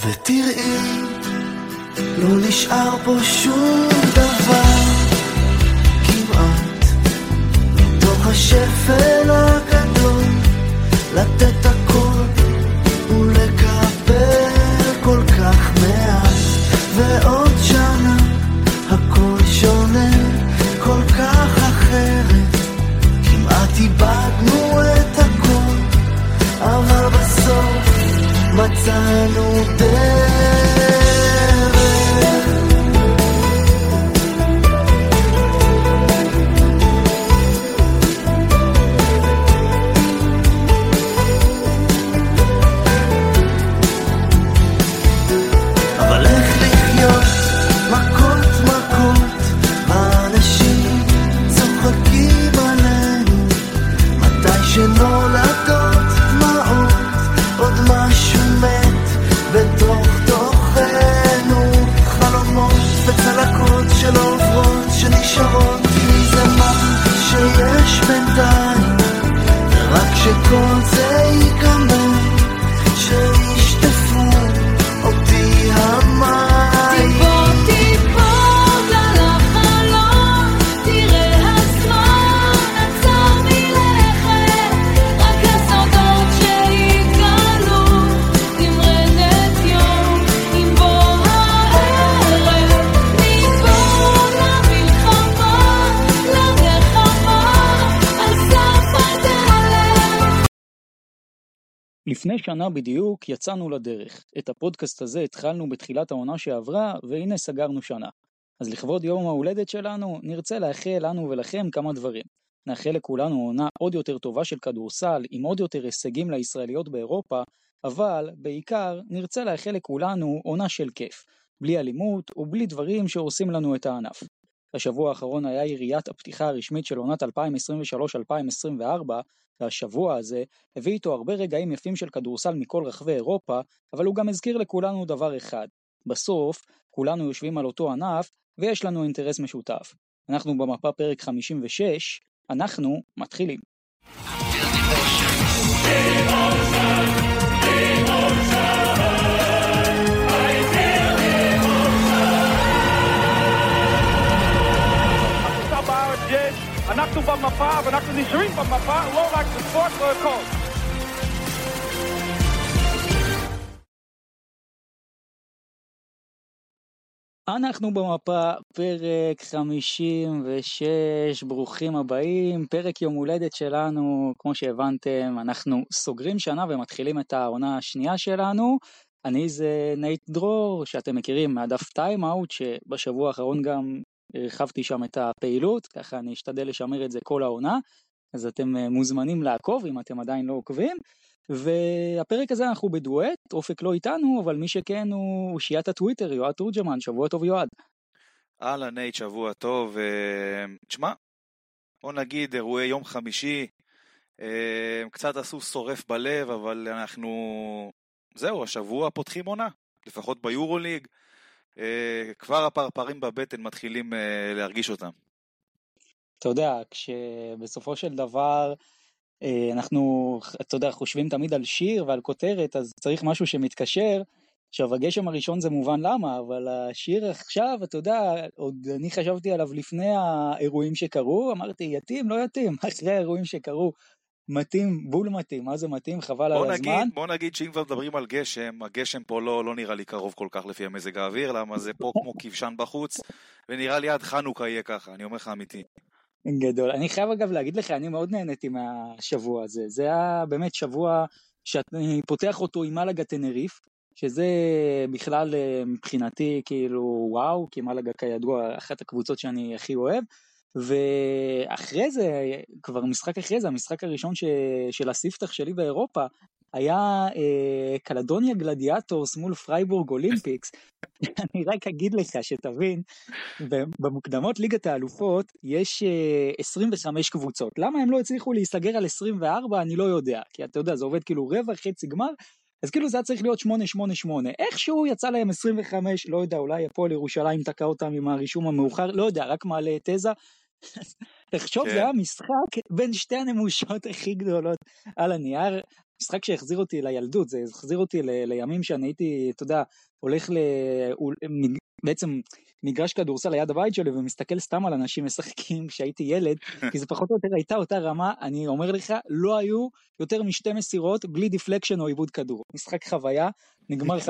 ותראי, לא נשאר פה שום דבר, כמעט, מתוך השפל הגדול, לתת מצאנו דרך. שנה בדיוק יצאנו לדרך. את הפודקאסט הזה התחלנו בתחילת העונה שעברה, והנה סגרנו שנה. אז לכבוד יום ההולדת שלנו, נרצה לאחל לנו ולכם כמה דברים. נאחל לכולנו עונה עוד יותר טובה של כדורסל, עם עוד יותר הישגים לישראליות באירופה, אבל בעיקר נרצה לאחל לכולנו עונה של כיף. בלי אלימות ובלי דברים שהורסים לנו את הענף. השבוע האחרון היה יריית הפתיחה הרשמית של עונת 2023-2024, והשבוע הזה הביא איתו הרבה רגעים יפים של כדורסל מכל רחבי אירופה, אבל הוא גם הזכיר לכולנו דבר אחד. בסוף, כולנו יושבים על אותו ענף, ויש לנו אינטרס משותף. אנחנו במפה פרק 56, אנחנו מתחילים. אנחנו אנחנו במפה ואנחנו נשארים במפה, לא רק בספורט, לא הכל. אנחנו במפה, פרק 56, ברוכים הבאים, פרק יום הולדת שלנו, כמו שהבנתם, אנחנו סוגרים שנה ומתחילים את העונה השנייה שלנו. אני זה נייט דרור, שאתם מכירים מהדף טיים אאוט, שבשבוע האחרון גם הרחבתי שם את הפעילות, ככה אני אשתדל לשמר את זה כל העונה, אז אתם אה, מוזמנים לעקוב אם אתם עדיין לא עוקבים. והפרק הזה אנחנו בדואט, אופק לא איתנו, אבל מי שכן הוא אושיית הטוויטר, יועד תורג'מן, שבוע טוב יועד. אהלן נייט, שבוע טוב. אה, תשמע, בוא נגיד אירועי יום חמישי, אה, קצת עשו שורף בלב, אבל אנחנו... זהו, השבוע פותחים עונה, לפחות ביורוליג. אה, כבר הפרפרים בבטן מתחילים אה, להרגיש אותם. אתה יודע, כשבסופו של דבר אה, אנחנו, אתה יודע, חושבים תמיד על שיר ועל כותרת, אז צריך משהו שמתקשר. עכשיו, הגשם הראשון זה מובן למה, אבל השיר עכשיו, אתה יודע, עוד אני חשבתי עליו לפני האירועים שקרו, אמרתי, יתאים, לא יתאים, אחרי האירועים שקרו, מתאים, בול מתאים, מה זה מתאים, חבל על נגיד, הזמן. בוא נגיד שאם כבר מדברים על גשם, הגשם פה לא, לא נראה לי קרוב כל כך לפי המזג האוויר, למה זה פה כמו כבשן בחוץ, ונראה לי עד חנוכה יהיה ככה, אני אומר לך אמיתי. גדול. אני חייב אגב להגיד לך, אני מאוד נהניתי מהשבוע הזה. זה היה באמת שבוע שאני פותח אותו עם מלאגה טנריף, שזה בכלל אה, מבחינתי כאילו וואו, כי מלאגה כידוע אחת הקבוצות שאני הכי אוהב. ואחרי זה, כבר משחק אחרי זה, המשחק הראשון ש... של הספתח שלי באירופה, היה אה, קלדוניה גלדיאטורס מול פריבורג אולימפיקס. אני רק אגיד לך שתבין, במוקדמות ליגת האלופות יש אה, 25 קבוצות. למה הם לא הצליחו להיסגר על 24 אני לא יודע, כי אתה יודע זה עובד כאילו רבע חצי גמר, אז כאילו זה היה צריך להיות 8-8-8. איכשהו יצא להם 25, לא יודע, אולי הפועל ירושלים תקע אותם עם הרישום המאוחר, לא יודע, רק מעלה תזה. תחשוב, כן. זה היה משחק בין שתי הנמושות הכי גדולות על הנייר. משחק שהחזיר אותי לילדות, זה החזיר אותי ל, לימים שאני הייתי, אתה יודע, הולך ל... בעצם מגרש כדורסל ליד הבית שלי ומסתכל סתם על אנשים משחקים כשהייתי ילד, כי זה פחות או יותר הייתה אותה רמה, אני אומר לך, לא היו יותר משתי מסירות בלי deflection או עיבוד כדור. משחק חוויה, נגמר 57-51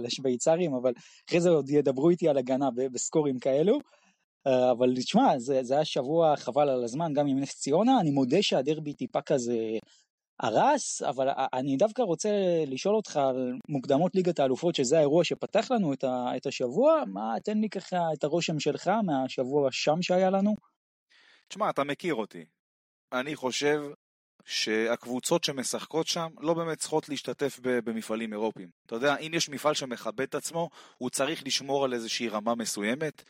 לשוויצרים, אבל אחרי זה עוד ידברו איתי על הגנה בסקורים כאלו. אה, אבל תשמע, זה, זה היה שבוע חבל על הזמן, גם עם נס ציונה, אני מודה שהדרבי טיפה כזה הרס, אבל אני דווקא רוצה לשאול אותך על מוקדמות ליגת האלופות, שזה האירוע שפתח לנו את, ה, את השבוע, מה, תן לי ככה את הרושם שלך מהשבוע שם שהיה לנו. תשמע, אתה מכיר אותי. אני חושב שהקבוצות שמשחקות שם לא באמת צריכות להשתתף במפעלים אירופיים. אתה יודע, אם יש מפעל שמכבד את עצמו, הוא צריך לשמור על איזושהי רמה מסוימת.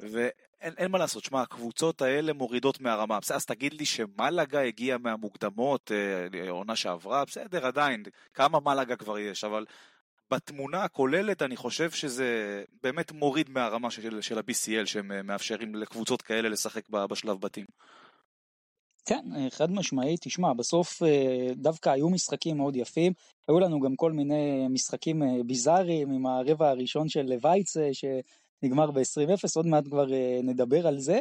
ואין אין מה לעשות, שמע, הקבוצות האלה מורידות מהרמה. בסדר, אז תגיד לי שמלאגה הגיעה מהמוקדמות, אה, עונה שעברה, בסדר, עדיין, כמה מלאגה כבר יש, אבל בתמונה הכוללת אני חושב שזה באמת מוריד מהרמה של, של ה-BCL שהם אה, מאפשרים לקבוצות כאלה לשחק בשלב בתים. כן, אה, חד משמעית, תשמע, בסוף דווקא היו משחקים מאוד יפים, היו לנו גם כל מיני משחקים ביזאריים עם הרבע הראשון של וייצה, ש... נגמר ב-20-0, עוד מעט כבר uh, נדבר על זה,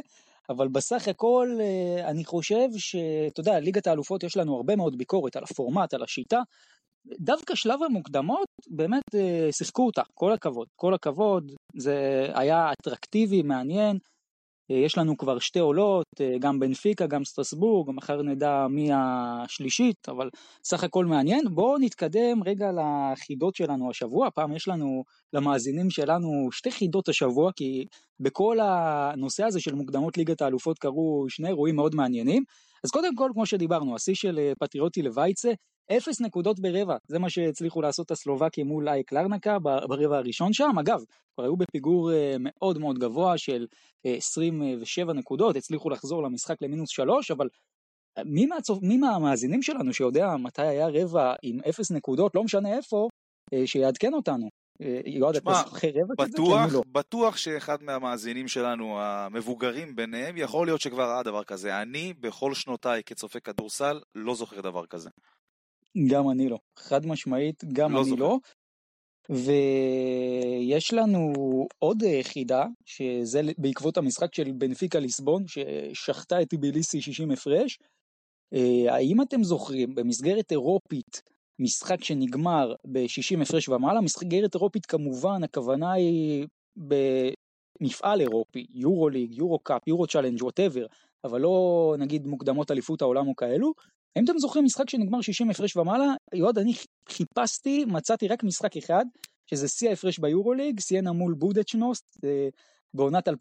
אבל בסך הכל uh, אני חושב שאתה יודע, ליגת האלופות יש לנו הרבה מאוד ביקורת על הפורמט, על השיטה. דווקא שלב המוקדמות באמת uh, שיחקו אותה, כל הכבוד, כל הכבוד, זה היה אטרקטיבי, מעניין. אה, יש לנו כבר שתי עולות, אה, גם בנפיקה, גם סטרסבורג, מחר נדע מי השלישית, אבל סך הכל מעניין. בואו נתקדם רגע לחידות שלנו השבוע, פעם יש לנו למאזינים שלנו שתי חידות השבוע, כי בכל הנושא הזה של מוקדמות ליגת האלופות קרו שני אירועים מאוד מעניינים. אז קודם כל, כמו שדיברנו, השיא של אה, פטריוטי לווייצה, אפס נקודות ברבע, זה מה שהצליחו לעשות הסלובקים מול אייק לרנקה ברבע הראשון שם. אגב, כבר היו בפיגור אה, מאוד מאוד גבוה של 27 אה, נקודות, הצליחו לחזור למשחק למינוס 3, אבל מי, מהצופ... מי מהמאזינים שלנו שיודע מתי היה רבע עם אפס נקודות, לא משנה איפה, שיעדכן אותנו. יועד, אתה זוכר רבע כזה? בטוח, לא. בטוח שאחד מהמאזינים שלנו, המבוגרים ביניהם, יכול להיות שכבר ראה דבר כזה. אני, בכל שנותיי כצופה כדורסל, לא זוכר דבר כזה. גם אני לא. חד משמעית, גם לא אני זוכר. לא. ויש לנו עוד חידה, שזה בעקבות המשחק של בנפיקה ליסבון, ששחטה את טיביליסי 60 הפרש. אה, האם אתם זוכרים, במסגרת אירופית, משחק שנגמר ב-60 הפרש ומעלה, מסגרת אירופית כמובן, הכוונה היא במפעל אירופי, יורו ליג, יורו קאפ, יורו צ'אלנג' whatever, אבל לא נגיד מוקדמות אליפות העולם או כאלו. האם אתם זוכרים משחק שנגמר 60 הפרש ומעלה? יועד, אני חיפשתי, מצאתי רק משחק אחד, שזה שיא ההפרש ביורו ליג, סיינה מול בודוצ'נוסט, אה, בעונת 2002-2003,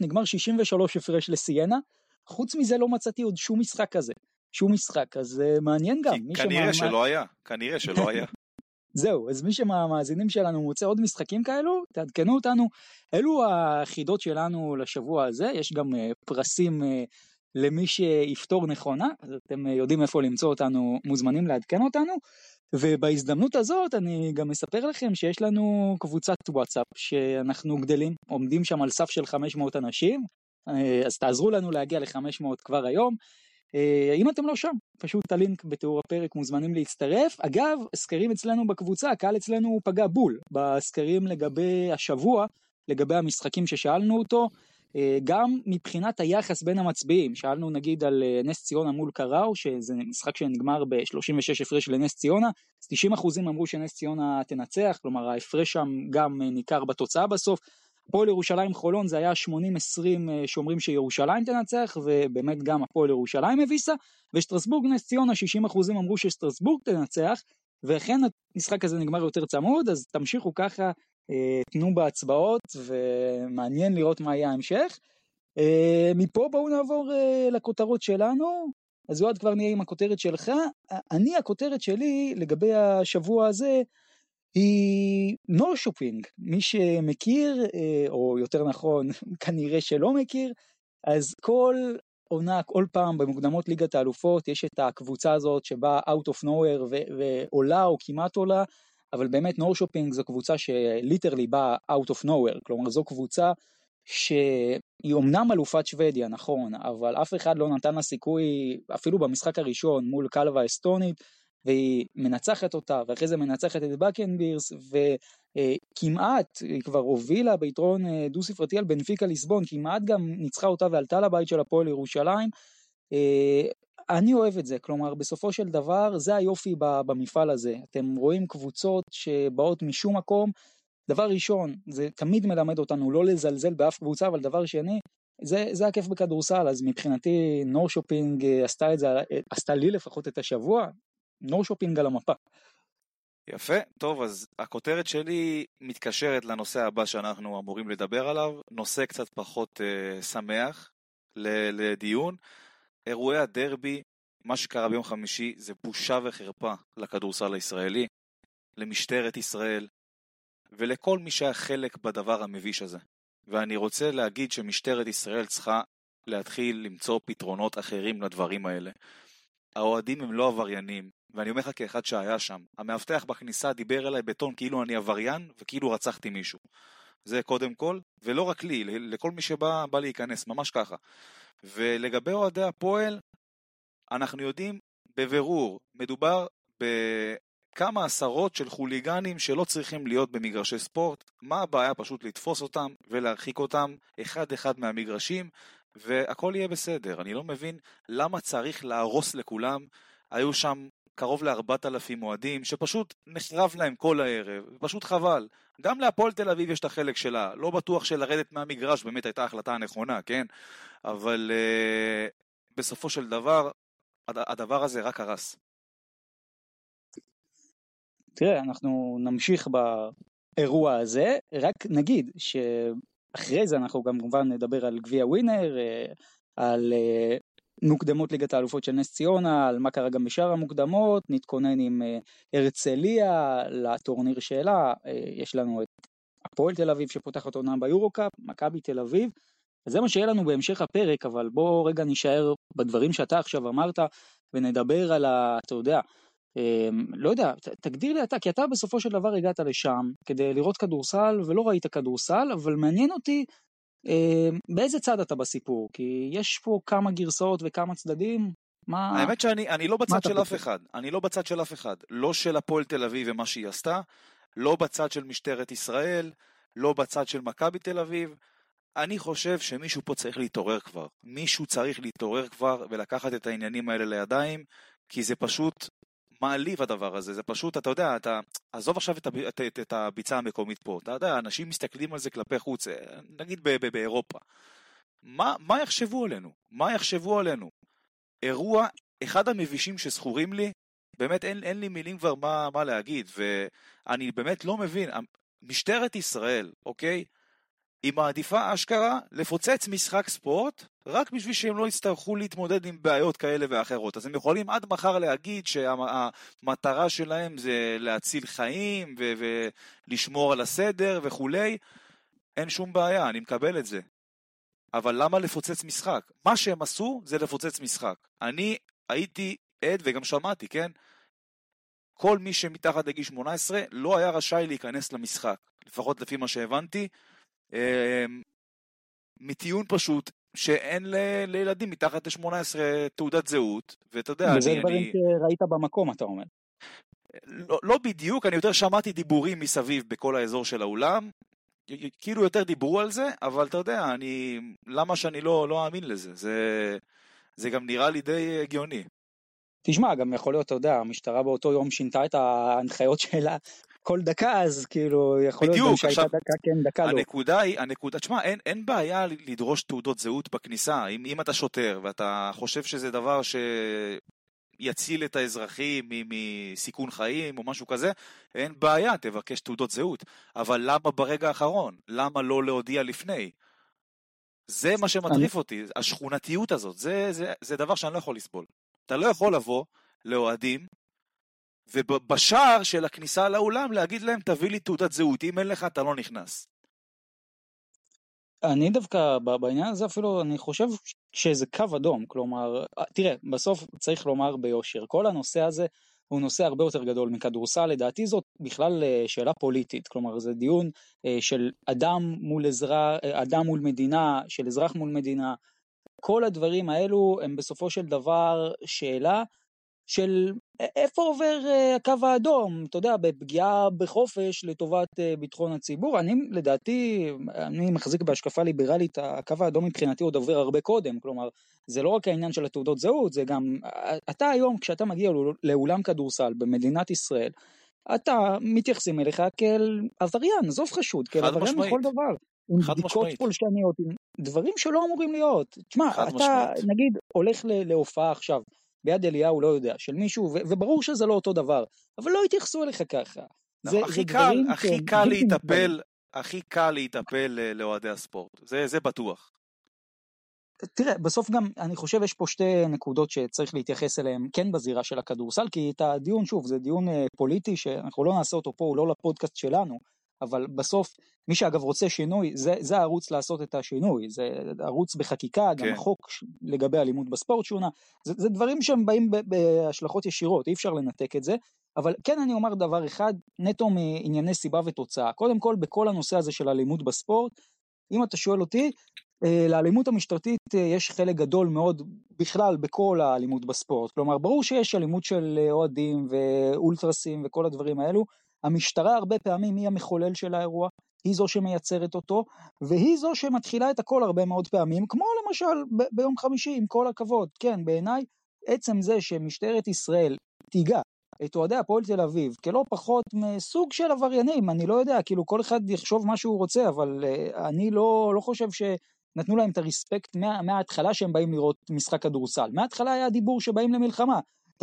נגמר 63 הפרש לסיינה. חוץ מזה לא מצאתי עוד שום משחק כזה. שום משחק, אז uh, מעניין גם. כנראה שמה... שלא היה, כנראה שלא היה. זהו, אז מי שמהמאזינים שלנו מוצא עוד משחקים כאלו, תעדכנו אותנו. אלו החידות שלנו לשבוע הזה, יש גם uh, פרסים למי שיפתור נכונה, אז אתם יודעים איפה למצוא אותנו, מוזמנים לעדכן אותנו. ובהזדמנות הזאת אני גם אספר לכם שיש לנו קבוצת וואטסאפ שאנחנו גדלים, עומדים שם על סף של 500 אנשים, אז תעזרו לנו להגיע ל-500 כבר היום. אה, אם אתם לא שם, פשוט הלינק בתיאור הפרק מוזמנים להצטרף. אגב, סקרים אצלנו בקבוצה, הקהל אצלנו פגע בול בסקרים לגבי השבוע, לגבי המשחקים ששאלנו אותו, אה, גם מבחינת היחס בין המצביעים, שאלנו נגיד על אה, נס ציונה מול קראו, שזה משחק שנגמר ב-36 הפרש לנס ציונה, אז 90% אמרו שנס ציונה תנצח, כלומר ההפרש שם גם ניכר בתוצאה בסוף. הפועל ירושלים חולון זה היה 80-20 אה, שאומרים שירושלים תנצח, ובאמת גם הפועל ירושלים הביסה, ושטרסבורג נס ציונה 60% אמרו שסטרסבורג תנצח, ואכן המשחק הזה נגמר יותר צמוד, אז תמשיכו ככה, אה, תנו בהצבעות, ומעניין לראות מה יהיה ההמשך. אה, מפה בואו נעבור לכותרות שלנו. אז יועד כבר נהיה עם הכותרת שלך. אני, הכותרת שלי לגבי השבוע הזה, היא נורשופינג, מי שמכיר, אה, או יותר נכון, כנראה שלא מכיר, אז כל עונה, כל פעם במוקדמות ליגת האלופות יש את הקבוצה הזאת שבאה out of nowhere ועולה או כמעט עולה, אבל באמת נורשופינג זו קבוצה ש literally באה out of nowhere, כלומר זו קבוצה שהיא אומנם אלופת שוודיה, נכון, אבל אף אחד לא נתן לה סיכוי, אפילו במשחק הראשון מול קאלב האסטונית, והיא מנצחת אותה, ואחרי זה מנצחת את בקנבירס, וכמעט, היא כבר הובילה ביתרון אה, דו ספרתי על בנפיקה ליסבון, כמעט גם ניצחה אותה ועלתה לבית של הפועל ירושלים. אה, אני אוהב את זה, כלומר בסופו של דבר זה היופי במפעל הזה, אתם רואים קבוצות שבאות משום מקום, דבר ראשון, זה תמיד מלמד אותנו לא לזלזל באף קבוצה, אבל דבר שני, זה, זה הכיף בכדורסל, אז מבחינתי נו שופינג אה, עשתה את זה, עשתה לי לפחות את השבוע, נו שופינג על המפה. יפה, טוב, אז הכותרת שלי מתקשרת לנושא הבא שאנחנו אמורים לדבר עליו, נושא קצת פחות אה, שמח לדיון. אירועי הדרבי, מה שקרה ביום חמישי, זה בושה וחרפה לכדורסל הישראלי, למשטרת ישראל, ולכל מי שהיה חלק בדבר המביש הזה. ואני רוצה להגיד שמשטרת ישראל צריכה להתחיל למצוא פתרונות אחרים לדברים האלה. האוהדים הם לא עבריינים, ואני אומר לך כאחד שהיה שם, המאבטח בכניסה דיבר אליי בטון כאילו אני עבריין וכאילו רצחתי מישהו. זה קודם כל, ולא רק לי, לכל מי שבא להיכנס, ממש ככה. ולגבי אוהדי הפועל, אנחנו יודעים בבירור, מדובר בכמה עשרות של חוליגנים שלא צריכים להיות במגרשי ספורט. מה הבעיה? פשוט לתפוס אותם ולהרחיק אותם אחד-אחד מהמגרשים, והכל יהיה בסדר. אני לא מבין למה צריך להרוס לכולם. היו שם קרוב לארבעת אלפים אוהדים, שפשוט נחרב להם כל הערב, פשוט חבל. גם להפועל תל אביב יש את החלק שלה, לא בטוח שלרדת מהמגרש באמת הייתה ההחלטה הנכונה, כן? אבל uh, בסופו של דבר, הדבר הזה רק הרס. תראה, אנחנו נמשיך באירוע הזה, רק נגיד שאחרי זה אנחנו גם כמובן נדבר על גביע ווינר, אה, על אה, מוקדמות ליגת האלופות של נס ציונה, על מה קרה גם בשאר המוקדמות, נתכונן עם אה, הרצליה לטורניר שלה, אה, יש לנו את הפועל תל אביב שפותחת עונה ביורו-קאפ, מכבי תל אביב, וזה מה שיהיה לנו בהמשך הפרק, אבל בוא רגע נשאר בדברים שאתה עכשיו אמרת, ונדבר על ה... אתה יודע, אה, לא יודע, תגדיר לי אתה, כי אתה בסופו של דבר הגעת לשם כדי לראות כדורסל ולא ראית כדורסל, אבל מעניין אותי אמ, באיזה צד אתה בסיפור? כי יש פה כמה גרסאות וכמה צדדים. מה... האמת שאני לא בצד של אף אחד. אני לא בצד של אף אחד. לא של הפועל תל אביב ומה שהיא עשתה, לא בצד של משטרת ישראל, לא בצד של מכבי תל אביב. אני חושב שמישהו פה צריך להתעורר כבר. מישהו צריך להתעורר כבר ולקחת את העניינים האלה לידיים, כי זה פשוט מעליב הדבר הזה, זה פשוט, אתה יודע, אתה, עזוב עכשיו את, את, את, את הביצה המקומית פה, אתה יודע, אנשים מסתכלים על זה כלפי חוץ, אה, נגיד ב, ב, באירופה. מה, מה יחשבו עלינו? מה יחשבו עלינו? אירוע, אחד המבישים שזכורים לי, באמת אין, אין לי מילים כבר מה, מה להגיד, ואני באמת לא מבין, משטרת ישראל, אוקיי? היא מעדיפה אשכרה לפוצץ משחק ספורט רק בשביל שהם לא יצטרכו להתמודד עם בעיות כאלה ואחרות. אז הם יכולים עד מחר להגיד שהמטרה שלהם זה להציל חיים ו- ולשמור על הסדר וכולי. אין שום בעיה, אני מקבל את זה. אבל למה לפוצץ משחק? מה שהם עשו זה לפוצץ משחק. אני הייתי עד וגם שמעתי, כן? כל מי שמתחת לגיל 18 לא היה רשאי להיכנס למשחק. לפחות לפי מה שהבנתי. אמ, מטיעון פשוט שאין ל, לילדים מתחת ל-18 תעודת זהות, ואתה יודע, וזה אני... וזה דברים שראית במקום, אתה אומר. לא, לא בדיוק, אני יותר שמעתי דיבורים מסביב בכל האזור של האולם, כאילו יותר דיברו על זה, אבל אתה יודע, אני... למה שאני לא, לא אאמין לזה? זה, זה גם נראה לי די הגיוני. תשמע, גם יכול להיות, אתה יודע, המשטרה באותו יום שינתה את ההנחיות שלה כל דקה אז כאילו יכול בדיוק, להיות שהייתה דקה כן דקה לא. הנקודה היא, הנקודה, תשמע אין, אין בעיה לדרוש תעודות זהות בכניסה, אם, אם אתה שוטר ואתה חושב שזה דבר שיציל את האזרחים מסיכון חיים או משהו כזה, אין בעיה, תבקש תעודות זהות. אבל למה ברגע האחרון? למה לא להודיע לפני? זה מה שמטריף. אותי, השכונתיות הזאת, זה, זה, זה דבר שאני לא יכול לסבול. אתה לא יכול לבוא לאוהדים ובשער של הכניסה לאולם להגיד להם תביא לי תעודת זהות, אם אין לך אתה לא נכנס. אני דווקא בעניין הזה אפילו אני חושב שזה קו אדום, כלומר, תראה, בסוף צריך לומר ביושר, כל הנושא הזה, הוא נושא הרבה יותר גדול מכדורסל, לדעתי זאת בכלל אה, שאלה פוליטית, כלומר זה דיון אה, של אדם מול אזרח, אה, אדם מול מדינה, של אזרח מול מדינה, כל הדברים האלו הם בסופו של דבר שאלה של איפה עובר אה, הקו האדום, אתה יודע, בפגיעה בחופש לטובת אה, ביטחון הציבור. אני, לדעתי, אני מחזיק בהשקפה ליברלית, הקו האדום מבחינתי עוד עובר הרבה קודם, כלומר, זה לא רק העניין של התעודות זהות, זה גם, אתה היום, כשאתה מגיע לאולם כדורסל במדינת ישראל, אתה מתייחסים אליך כאל עבריין, עזוב חשוד, כאל עבריין לכל דבר. עם בדיקות משמעית. פולשניות, עם דברים שלא אמורים להיות. תשמע, אתה משמעית. נגיד הולך להופעה עכשיו, ביד אליהו, לא יודע, של מישהו, וברור שזה לא אותו דבר, אבל לא יתייחסו אליך ככה. זה, נכון, הכי זה קל, הכי קל. להיטפל, הכי קל להיטפל אה, לאוהדי הספורט, זה, זה בטוח. תראה, בסוף גם, אני חושב יש פה שתי נקודות שצריך להתייחס אליהן כן בזירה של הכדורסל, כי את הדיון, שוב, זה דיון אה, פוליטי שאנחנו לא נעשה אותו פה, הוא לא לפודקאסט שלנו, אבל בסוף, מי שאגב רוצה שינוי, זה, זה הערוץ לעשות את השינוי, זה ערוץ בחקיקה, גם כן. החוק ש- לגבי אלימות בספורט שונה, זה, זה דברים שהם באים בהשלכות ישירות, אי אפשר לנתק את זה, אבל כן אני אומר דבר אחד, נטו מענייני סיבה ותוצאה, קודם כל בכל הנושא הזה של אלימות בספורט, אם אתה שואל אותי, אה, לאלימות המשטרתית אה, יש חלק גדול מאוד בכלל בכל האלימות בספורט. כלומר, ברור שיש אלימות של אה, אוהדים ואולטרסים וכל הדברים האלו. המשטרה הרבה פעמים היא המחולל של האירוע, היא זו שמייצרת אותו, והיא זו שמתחילה את הכל הרבה מאוד פעמים, כמו למשל ב- ביום חמישי, עם כל הכבוד. כן, בעיניי, עצם זה שמשטרת ישראל תיגע את אוהדי הפועל תל אביב כלא פחות מסוג של עבריינים, אני לא יודע, כאילו כל אחד יחשוב מה שהוא רוצה, אבל uh, אני לא, לא חושב שנתנו להם את הרספקט מה, מההתחלה שהם באים לראות משחק כדורסל. מההתחלה היה דיבור שבאים למלחמה.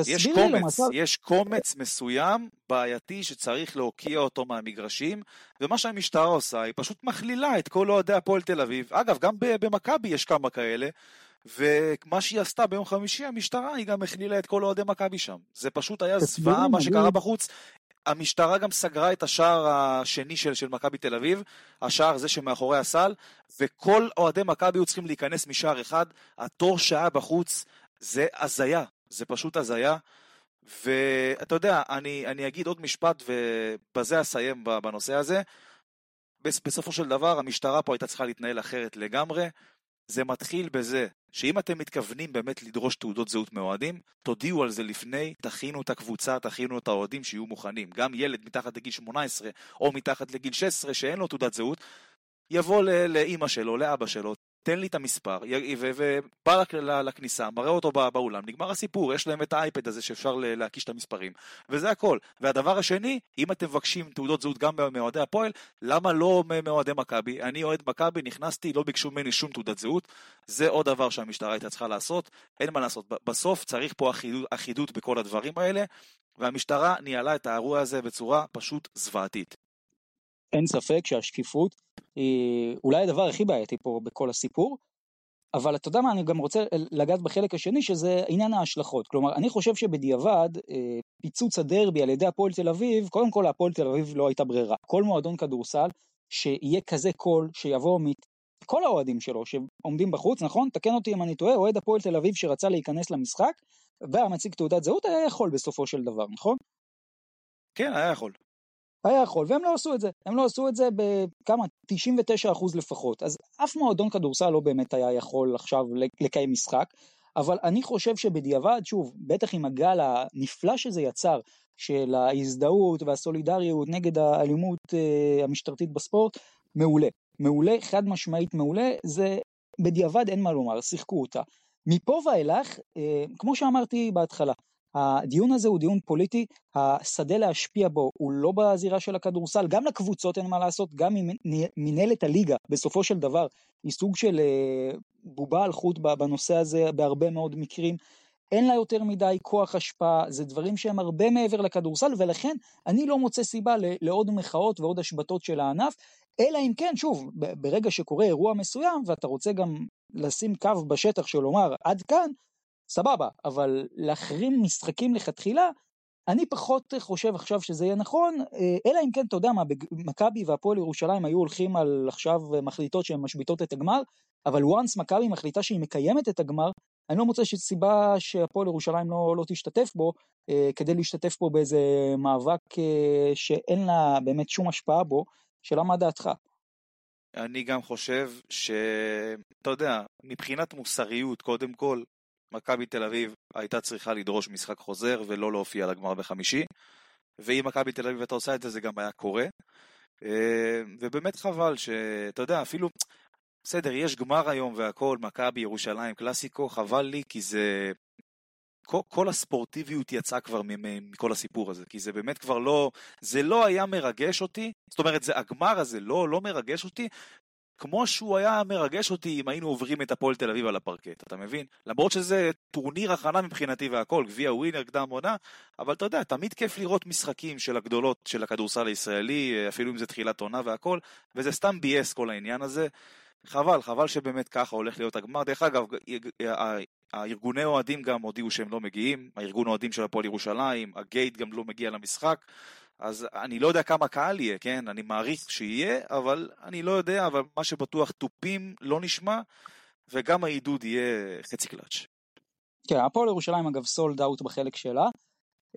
יש קומץ, למצב... יש קומץ מסוים בעייתי שצריך להוקיע אותו מהמגרשים, ומה שהמשטרה עושה, היא פשוט מכלילה את כל אוהדי הפועל תל אביב. אגב, גם במכבי יש כמה כאלה, ומה שהיא עשתה ביום חמישי, המשטרה, היא גם הכלילה את כל אוהדי מכבי שם. זה פשוט היה זוועה מה שקרה בחוץ. המשטרה גם סגרה את השער השני של, של מכבי תל אביב, השער זה שמאחורי הסל, וכל אוהדי מכבי היו צריכים להיכנס משער אחד. התור שהיה בחוץ זה הזיה, זה פשוט הזיה. ואתה יודע, אני, אני אגיד עוד משפט ובזה אסיים בנושא הזה. בס- בסופו של דבר המשטרה פה הייתה צריכה להתנהל אחרת לגמרי. זה מתחיל בזה שאם אתם מתכוונים באמת לדרוש תעודות זהות מאוהדים, תודיעו על זה לפני, תכינו את הקבוצה, תכינו את האוהדים שיהיו מוכנים. גם ילד מתחת לגיל 18 או מתחת לגיל 16 שאין לו תעודת זהות, יבוא לאימא שלו, לאבא שלו, תן לי את המספר, ובא לכניסה, מראה אותו בא- באולם, נגמר הסיפור, יש להם את האייפד הזה שאפשר להקיש את המספרים, וזה הכל. והדבר השני, אם אתם מבקשים תעודות זהות גם מאוהדי הפועל, למה לא מאוהדי מכבי? אני אוהד מכבי, נכנסתי, לא ביקשו ממני שום תעודת זהות, זה עוד דבר שהמשטרה הייתה צריכה לעשות, אין מה לעשות. בסוף צריך פה אחידות, אחידות בכל הדברים האלה, והמשטרה ניהלה את האירוע הזה בצורה פשוט זוועתית. אין ספק שהשקיפות היא אולי הדבר הכי בעייתי פה בכל הסיפור, אבל אתה יודע מה, אני גם רוצה לגעת בחלק השני, שזה עניין ההשלכות. כלומר, אני חושב שבדיעבד, אה, פיצוץ הדרבי על ידי הפועל תל אביב, קודם כל הפועל תל אביב לא הייתה ברירה. כל מועדון כדורסל, שיהיה כזה קול, שיבוא מכל האוהדים שלו, שעומדים בחוץ, נכון? תקן אותי אם אני טועה, אוהד הפועל תל אביב שרצה להיכנס למשחק, והיה מציג תעודת זהות, היה יכול בסופו של דבר, נכון? כן, היה יכול. היה יכול, והם לא עשו את זה. הם לא עשו את זה בכמה? 99% לפחות. אז אף מועדון כדורסל לא באמת היה יכול עכשיו לקיים משחק, אבל אני חושב שבדיעבד, שוב, בטח עם הגל הנפלא שזה יצר, של ההזדהות והסולידריות נגד האלימות אה, המשטרתית בספורט, מעולה. מעולה, חד משמעית מעולה, זה בדיעבד אין מה לומר, שיחקו אותה. מפה ואילך, אה, כמו שאמרתי בהתחלה, הדיון הזה הוא דיון פוליטי, השדה להשפיע בו הוא לא בזירה של הכדורסל, גם לקבוצות אין מה לעשות, גם מנהלת הליגה בסופו של דבר היא סוג של אה, בובה על חוט בנושא הזה בהרבה מאוד מקרים. אין לה יותר מדי כוח השפעה, זה דברים שהם הרבה מעבר לכדורסל, ולכן אני לא מוצא סיבה לעוד מחאות ועוד השבתות של הענף, אלא אם כן, שוב, ברגע שקורה אירוע מסוים, ואתה רוצה גם לשים קו בשטח של לומר עד כאן, סבבה, אבל להחרים משחקים לכתחילה, אני פחות חושב עכשיו שזה יהיה נכון, אלא אם כן, אתה יודע מה, מכבי והפועל ירושלים היו הולכים על עכשיו מחליטות שהן משביתות את הגמר, אבל once מכבי מחליטה שהיא מקיימת את הגמר, אני לא מוצא סיבה שהפועל ירושלים לא, לא תשתתף בו, אה, כדי להשתתף פה באיזה מאבק אה, שאין לה באמת שום השפעה בו, שאלה מה דעתך? אני גם חושב שאתה יודע, מבחינת מוסריות, קודם כל, מכבי תל אביב הייתה צריכה לדרוש משחק חוזר ולא להופיע לגמר בחמישי, ואם מכבי תל אביב הייתה עושה את זה, זה גם היה קורה. אה, ובאמת חבל שאתה יודע, אפילו, בסדר, יש גמר היום והכל, מכבי, ירושלים, קלאסיקו, חבל לי, כי זה... כל, כל הספורטיביות יצאה כבר מכל הסיפור הזה, כי זה באמת כבר לא, זה לא היה מרגש אותי, זאת אומרת, זה, הגמר הזה לא, לא מרגש אותי, כמו שהוא היה מרגש אותי אם היינו עוברים את הפועל תל אביב על הפרקט, אתה מבין? למרות שזה טורניר הכנה מבחינתי והכל, גביע ווינר, קדם עונה, אבל אתה יודע, תמיד כיף לראות משחקים של הגדולות של הכדורסל הישראלי, אפילו אם זה תחילת עונה והכל, וזה סתם ביאס כל העניין הזה. חבל, חבל שבאמת ככה הולך להיות הגמר. דרך אגב, הארגוני אוהדים גם הודיעו שהם לא מגיעים, הארגון אוהדים של הפועל ירושלים, הגייט גם לא מגיע למשחק, אז אני לא יודע כמה קהל יהיה, כן? אני מעריך שיהיה, אבל אני לא יודע, אבל מה שבטוח תופים לא נשמע, וגם העידוד יהיה חצי קלאץ'. כן, הפועל ירושלים אגב סולד אאוט בחלק שלה.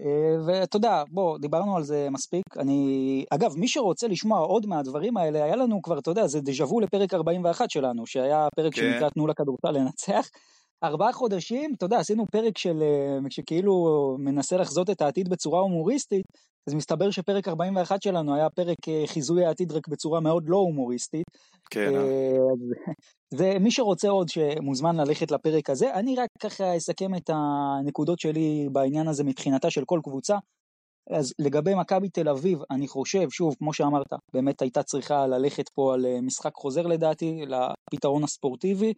אה, ואתה יודע, בוא, דיברנו על זה מספיק. אני, אגב, מי שרוצה לשמוע עוד מהדברים האלה, היה לנו כבר, אתה יודע, זה דז'ה וו לפרק 41 שלנו, שהיה פרק כן. שנקרא תנו לכדורסל לנצח. ארבעה חודשים, אתה יודע, עשינו פרק של, אה, שכאילו מנסה לחזות את העתיד בצורה הומוריסטית, אז מסתבר שפרק 41 שלנו היה פרק אה, חיזוי העתיד רק בצורה מאוד לא הומוריסטית. כן. ומי שרוצה עוד שמוזמן ללכת לפרק הזה, אני רק ככה אסכם את הנקודות שלי בעניין הזה מבחינתה של כל קבוצה. אז לגבי מכבי תל אביב, אני חושב, שוב, כמו שאמרת, באמת הייתה צריכה ללכת פה על אה, משחק חוזר לדעתי, לפתרון הספורטיבי.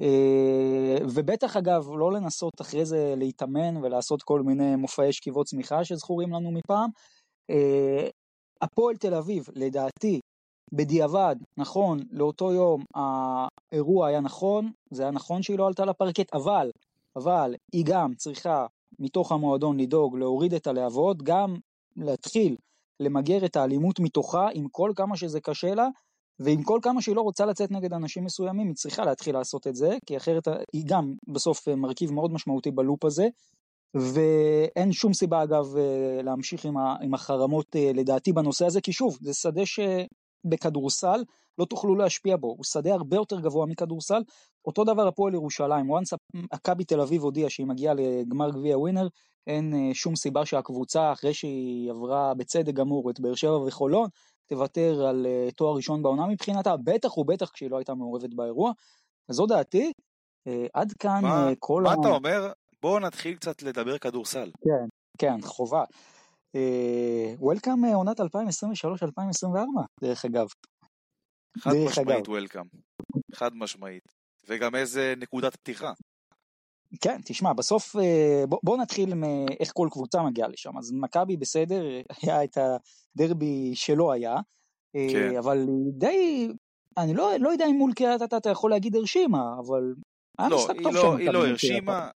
אה, ובטח אגב, לא לנסות אחרי זה להתאמן ולעשות כל מיני מופעי שכיבות צמיחה שזכורים לנו מפעם. אה, הפועל תל אביב, לדעתי, בדיעבד, נכון, לאותו יום האירוע היה נכון, זה היה נכון שהיא לא עלתה לפרקט, אבל, אבל היא גם צריכה מתוך המועדון לדאוג להוריד את הלהבות, גם להתחיל למגר את האלימות מתוכה, עם כל כמה שזה קשה לה, ועם כל כמה שהיא לא רוצה לצאת נגד אנשים מסוימים, היא צריכה להתחיל לעשות את זה, כי אחרת היא גם בסוף מרכיב מאוד משמעותי בלופ הזה, ואין שום סיבה אגב להמשיך עם, עם החרמות לדעתי בנושא הזה, כי שוב, זה שדה שבכדורסל לא תוכלו להשפיע בו, הוא שדה הרבה יותר גבוה מכדורסל, אותו דבר הפועל ירושלים, once מכבי תל אביב הודיעה שהיא מגיעה לגמר גביע ווינר, אין שום סיבה שהקבוצה אחרי שהיא עברה בצדק גמור את באר שבע וחולון, תוותר על uh, תואר ראשון בעונה מבחינתה, בטח ובטח כשהיא לא הייתה מעורבת באירוע. אז זו דעתי, uh, עד כאן מה, uh, כל מה ה... מה אתה אומר? בואו נתחיל קצת לדבר כדורסל. כן, כן, חובה. וולקאם uh, עונת 2023-2024, דרך אגב. חד משמעית וולקאם. חד משמעית. וגם איזה נקודת פתיחה. כן, תשמע, בסוף אה, בוא, בוא נתחיל מאיך כל קבוצה מגיעה לשם. אז מכבי בסדר, היה את הדרבי שלא היה, אה, כן. אבל די, אני לא, לא יודע אם מול קריית אתא אתה יכול להגיד הרשימה, אבל היה לא, משחק טוב לא, שם. היא לא הרשימה,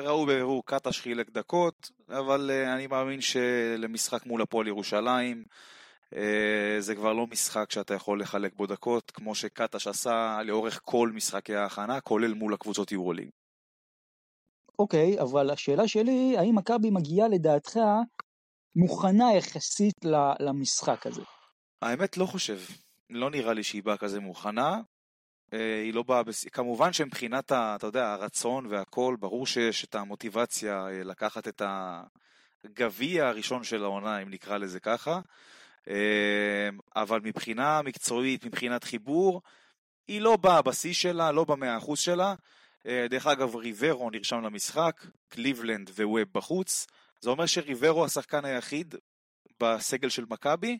ראו בבירור קטש חילק דקות, אבל uh, אני מאמין שלמשחק מול הפועל ירושלים, uh, זה כבר לא משחק שאתה יכול לחלק בו דקות, כמו שקטש עשה לאורך כל משחקי ההכנה, כולל מול הקבוצות יורוליג. אוקיי, אבל השאלה שלי, האם מכבי מגיעה לדעתך מוכנה יחסית למשחק הזה? האמת לא חושב. לא נראה לי שהיא באה כזה מוכנה. אה, היא לא באה, בס... כמובן שמבחינת, ה, אתה יודע, הרצון והכל, ברור שיש את המוטיבציה אה, לקחת את הגביע הראשון של העונה, אם נקרא לזה ככה. אה, אבל מבחינה מקצועית, מבחינת חיבור, היא לא באה בשיא שלה, לא במאה אחוז שלה. אה, דרך אגב, ריברו נרשם למשחק, קליבלנד וווב בחוץ. זה אומר שריברו השחקן היחיד בסגל של מכבי,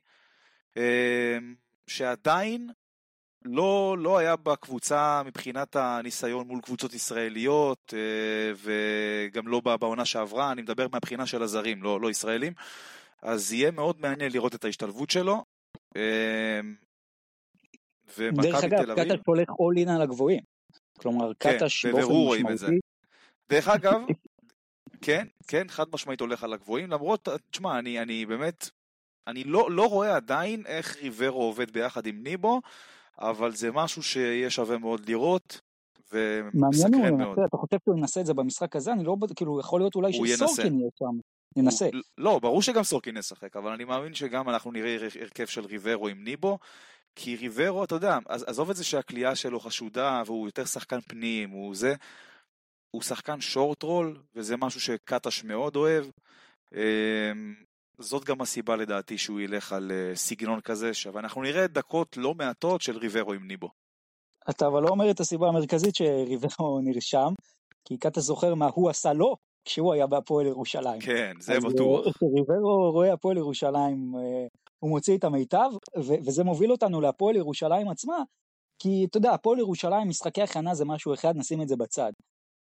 אה, שעדיין לא, לא היה בקבוצה מבחינת הניסיון מול קבוצות ישראליות, אה, וגם לא בעונה שעברה, אני מדבר מהבחינה של הזרים, לא, לא ישראלים. אז יהיה מאוד מעניין לראות את ההשתלבות שלו. דרך אגב, קטש הולך all in על הגבוהים. כלומר, כן, קטש באופן משמעותי. דרך אגב, כן, כן, חד משמעית הולך על הגבוהים, למרות, תשמע, אני, אני באמת, אני לא, לא רואה עדיין איך ריברו עובד ביחד עם ניבו, אבל זה משהו שיהיה שווה מאוד לראות, מעניין הוא ומסקרן מאוד. ינסה, אתה חושב שהוא ינסה את זה במשחק הזה? אני לא, כאילו, יכול להיות אולי הוא. שסורקין יהיה שם. הוא- לא, ברור שגם סורקין ישחק, אבל אני מאמין שגם אנחנו נראה הר- הרכב של ריברו עם ניבו, כי ריברו, אתה יודע, עז- עזוב את זה שהכלייה שלו חשודה והוא יותר שחקן פנים, הוא זה, הוא שחקן שורט רול, וזה משהו שקטש מאוד אוהב. אמ, זאת גם הסיבה לדעתי שהוא ילך על אה, סגנון כזה, ואנחנו נראה דקות לא מעטות של ריברו עם ניבו. אתה אבל לא אומר את הסיבה המרכזית שריברו נרשם, כי אתה זוכר מה הוא עשה לו כשהוא היה בהפועל ירושלים. כן, זה בטוח. אה, כשריברו רואה הפועל ירושלים, אה, הוא מוציא את המיטב, ו- וזה מוביל אותנו להפועל ירושלים עצמה, כי אתה יודע, הפועל ירושלים, משחקי הכנה זה משהו אחד, נשים את זה בצד.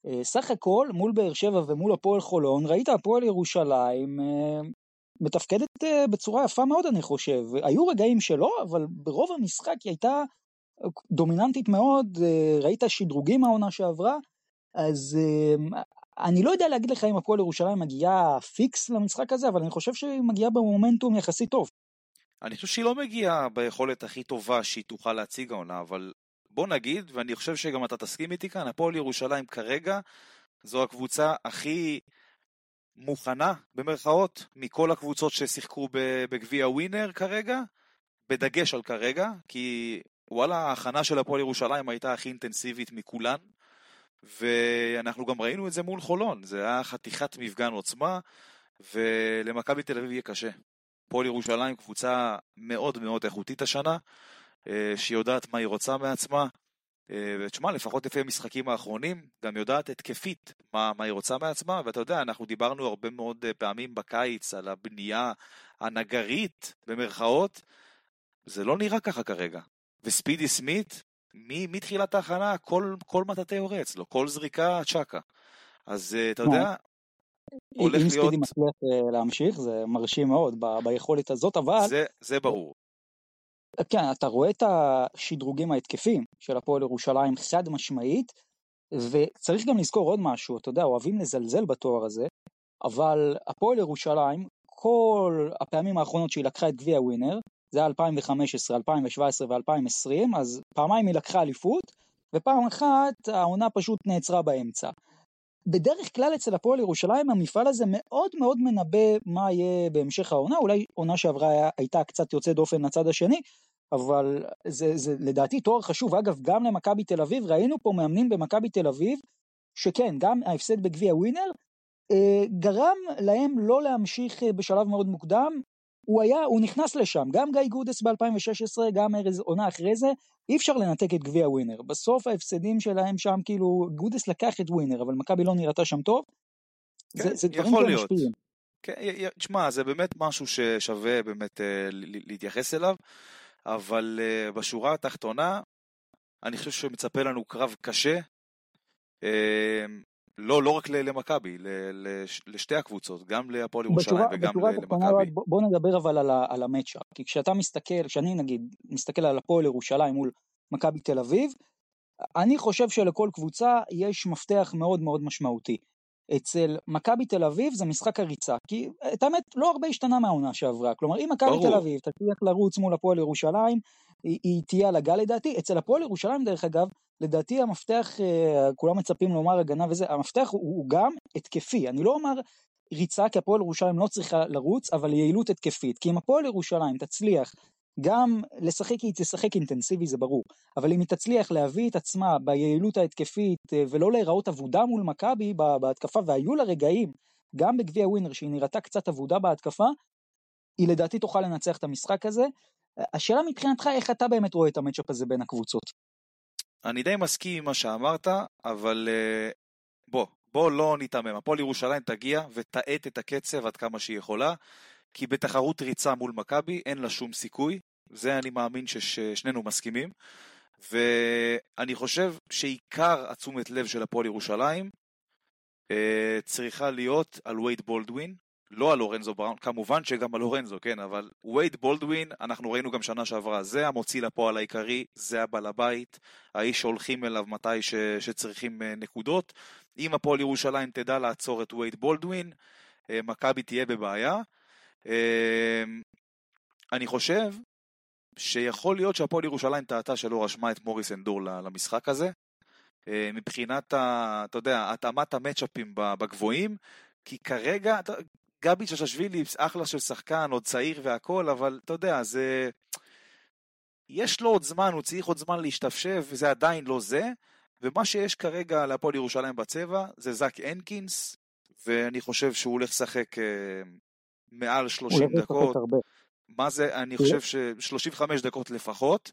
אה, סך הכל, מול באר שבע ומול הפועל חולון, ראית הפועל ירושלים אה, מתפקדת אה, בצורה יפה מאוד, אני חושב. היו רגעים שלא, אבל ברוב המשחק היא הייתה דומיננטית מאוד, ראית שדרוגים העונה שעברה, אז אני לא יודע להגיד לך אם הפועל ירושלים מגיעה פיקס למשחק הזה, אבל אני חושב שהיא מגיעה במומנטום יחסית טוב. אני חושב שהיא לא מגיעה ביכולת הכי טובה שהיא תוכל להציג העונה, אבל בוא נגיד, ואני חושב שגם אתה תסכים איתי כאן, הפועל ירושלים כרגע זו הקבוצה הכי מוכנה, במרכאות, מכל הקבוצות ששיחקו בגביע ווינר כרגע, בדגש על כרגע, כי וואלה, ההכנה של הפועל ירושלים הייתה הכי אינטנסיבית מכולן, ואנחנו גם ראינו את זה מול חולון, זה היה חתיכת מפגן עוצמה, ולמכבי תל אביב יהיה קשה. הפועל ירושלים קבוצה מאוד מאוד איכותית השנה, אה, שהיא יודעת מה היא רוצה מעצמה, אה, ותשמע, לפחות לפי המשחקים האחרונים, גם יודעת התקפית מה, מה היא רוצה מעצמה, ואתה יודע, אנחנו דיברנו הרבה מאוד אה, פעמים בקיץ על הבנייה הנגרית, במרכאות, זה לא נראה ככה כרגע. וספידי סמית, מתחילת ההכנה, כל, כל מטאטא יורה אצלו, כל זריקה צ'קה. אז אתה יודע, הולך אם להיות- ספידי מצליח אה, להמשיך, זה מרשים מאוד ביכולת הזאת, אבל זה, זה ברור. כן, אתה רואה את השדרוגים ההתקפיים של הפועל ירושלים חד משמעית, וצריך גם לזכור עוד משהו, אתה יודע, אוהבים לזלזל בתואר הזה, אבל הפועל ירושלים, כל הפעמים האחרונות שהיא לקחה את גביע ווינר, זה היה 2015, 2017 ו-2020, אז פעמיים היא לקחה אליפות, ופעם אחת העונה פשוט נעצרה באמצע. בדרך כלל אצל הפועל ירושלים המפעל הזה מאוד מאוד מנבא מה יהיה בהמשך העונה, אולי עונה שעברה היה- הייתה קצת יוצאת דופן לצד השני, אבל זה, זה לדעתי תואר חשוב. אגב, גם למכבי תל אביב, ראינו פה מאמנים במכבי תל אביב, שכן, גם ההפסד בגביע ווינר, אה, גרם להם לא להמשיך אה, בשלב מאוד מוקדם. הוא היה, הוא נכנס לשם, גם גיא גודס ב-2016, גם ארז עונה אחרי זה, אי אפשר לנתק את גביע ווינר. בסוף ההפסדים שלהם שם, כאילו, גודס לקח את ווינר, אבל מכבי לא נראתה שם טוב. כן, זה, זה דברים גם להיות. משפיעים. כן, תשמע, זה באמת משהו ששווה באמת אה, להתייחס אליו, אבל אה, בשורה התחתונה, אני חושב שמצפה לנו קרב קשה, אה, לא, לא רק למכבי, לשתי הקבוצות, גם להפועל ירושלים וגם למכבי. בוא, בוא נדבר אבל על, על המצ'אפ, כי כשאתה מסתכל, כשאני נגיד מסתכל על הפועל ירושלים מול מכבי תל אביב, אני חושב שלכל קבוצה יש מפתח מאוד מאוד משמעותי. אצל מכבי תל אביב זה משחק הריצה, כי את האמת לא הרבה השתנה מהעונה שעברה, כלומר אם מכבי. תל אביב תצליח לרוץ מול הפועל ירושלים, היא, היא תהיה על הגל לדעתי, אצל הפועל ירושלים דרך אגב, לדעתי המפתח, אה, כולם מצפים לומר הגנה וזה, המפתח הוא, הוא גם התקפי, אני לא אומר ריצה כי הפועל ירושלים לא צריכה לרוץ, אבל יעילות התקפית, כי אם הפועל ירושלים תצליח גם לשחק, היא תשחק אינטנסיבי זה ברור, אבל אם היא תצליח להביא את עצמה ביעילות ההתקפית אה, ולא להיראות אבודה מול מכבי בהתקפה, והיו לה רגעים, גם בגביע ווינר שהיא נראתה קצת אבודה בהתקפה, היא לדעתי תוכל לנצח את המשחק הזה. השאלה מבחינתך איך אתה באמת רואה את המצ'אפ הזה בין הקבוצות. אני די מסכים עם מה שאמרת, אבל אה, בוא, בוא לא ניתמם. הפועל ירושלים תגיע ותאט את הקצב עד כמה שהיא יכולה, כי בתחרות ריצה מול מכבי אין לה שום סיכוי. זה אני מאמין ששנינו מסכימים. ואני חושב שעיקר התשומת לב של הפועל ירושלים אה, צריכה להיות על וייד בולדווין, לא על לורנזו בראון, כמובן שגם על לורנזו, כן, אבל וייד בולדווין, אנחנו ראינו גם שנה שעברה, זה המוציא לפועל העיקרי, זה הבעל הבית, האיש שהולכים אליו מתי ש, שצריכים אה, נקודות. אם הפועל ירושלים תדע לעצור את וייד בולדווין, אה, מכבי תהיה בבעיה. אה, אני חושב שיכול להיות שהפועל ירושלים טעתה שלא רשמה את מוריס אנדור למשחק הזה. מבחינת, אתה יודע, התאמת המצ'אפים בגבוהים, כי כרגע, גבי צ'ששווילי אחלה של שחקן, עוד צעיר והכל, אבל אתה יודע, זה... יש לו עוד זמן, הוא צריך עוד זמן להשתפשף, וזה עדיין לא זה. ומה שיש כרגע להפועל ירושלים בצבע זה זאק הנקינס, ואני חושב שהוא הולך לשחק אה, מעל 30 הולך לשחק דקות. מה זה, אני חושב ש-35 דקות לפחות,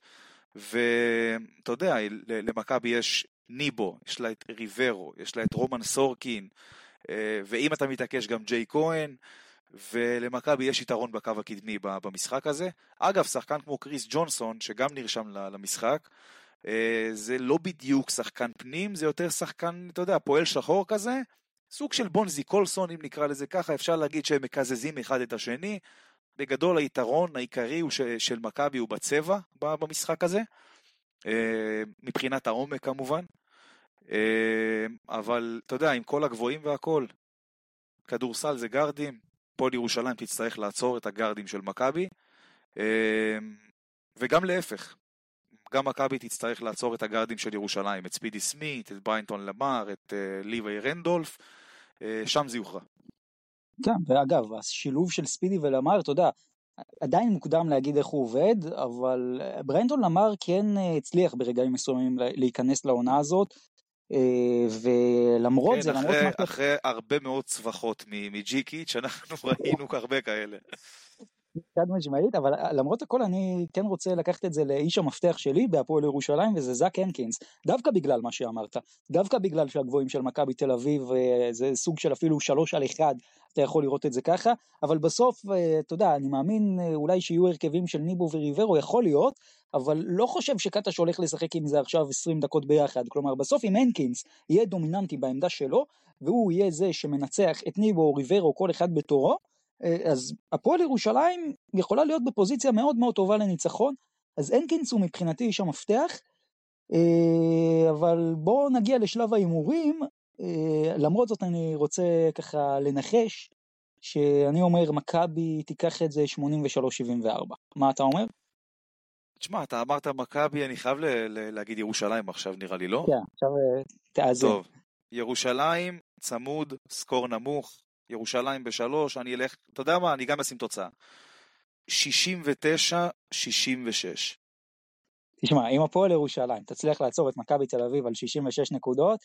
ואתה יודע, למכבי יש ניבו, יש לה את ריברו, יש לה את רומן סורקין, ואם אתה מתעקש גם ג'יי כהן, ולמכבי יש יתרון בקו הקדמי במשחק הזה. אגב, שחקן כמו קריס ג'ונסון, שגם נרשם למשחק, אה, זה לא בדיוק שחקן פנים, זה יותר שחקן, אתה יודע, פועל שחור כזה, סוג של בונזי קולסון, אם נקרא לזה ככה, אפשר להגיד שהם מקזזים אחד את השני. בגדול היתרון העיקרי הוא ש, של מכבי הוא בצבע במשחק הזה, אה, מבחינת העומק כמובן, אה, אבל אתה יודע, עם כל הגבוהים והכל, כדורסל זה גרדים, פועל ירושלים תצטרך לעצור את הגרדים של מכבי, אה, וגם להפך, גם מכבי תצטרך לעצור את הגרדים של ירושלים, את ספידי סמית, את בריינטון למר, את אה, ליווי רנדולף, אה, שם זה יוכרע. כן, ואגב, השילוב של ספידי ולמר, אתה יודע, עדיין מוקדם להגיד איך הוא עובד, אבל ברנדון למר כן אה, הצליח ברגעים מסוימים לה- להיכנס לעונה הזאת, אה, ולמרות כן, זה, למרות אחרי, מה ש... אחרי הרבה מאוד צווחות מג'יקיץ', אנחנו ראינו הרבה כאלה. חד משמעית, אבל למרות הכל אני כן רוצה לקחת את זה לאיש המפתח שלי בהפועל ירושלים, וזה זאק הנקינס, דווקא בגלל מה שאמרת, דווקא בגלל שהגבוהים של מכבי תל אביב אה, זה סוג של אפילו שלוש על אחד, אתה יכול לראות את זה ככה, אבל בסוף, אה, אתה יודע, אני מאמין אה, אולי שיהיו הרכבים של ניבו וריברו, יכול להיות, אבל לא חושב שקטש הולך לשחק עם זה עכשיו 20 דקות ביחד, כלומר בסוף אם הנקינס יהיה דומיננטי בעמדה שלו, והוא יהיה זה שמנצח את ניבו או ריברו, כל אחד בתורו, אה, אז הפועל ירושלים יכולה להיות בפוזיציה מאוד מאוד טובה לניצחון, אז הנקינס הוא מבחינתי איש המפתח, אה, אבל בואו נגיע לשלב ההימורים, אה, למרות זאת אני רוצה ככה לנחש, שאני אומר מכבי תיקח את זה 83-74, מה אתה אומר? תשמע, אתה אמרת מכבי, אני חייב ל- ל- להגיד ירושלים עכשיו, נראה לי, לא? כן, עכשיו אה, תאזן. טוב, ירושלים, צמוד, סקור נמוך, ירושלים בשלוש, אני אלך, אתה יודע מה, אני גם אשים תוצאה. 69-66. תשמע, אם הפועל ירושלים תצליח לעצור את מכבי תל אביב על 66 נקודות,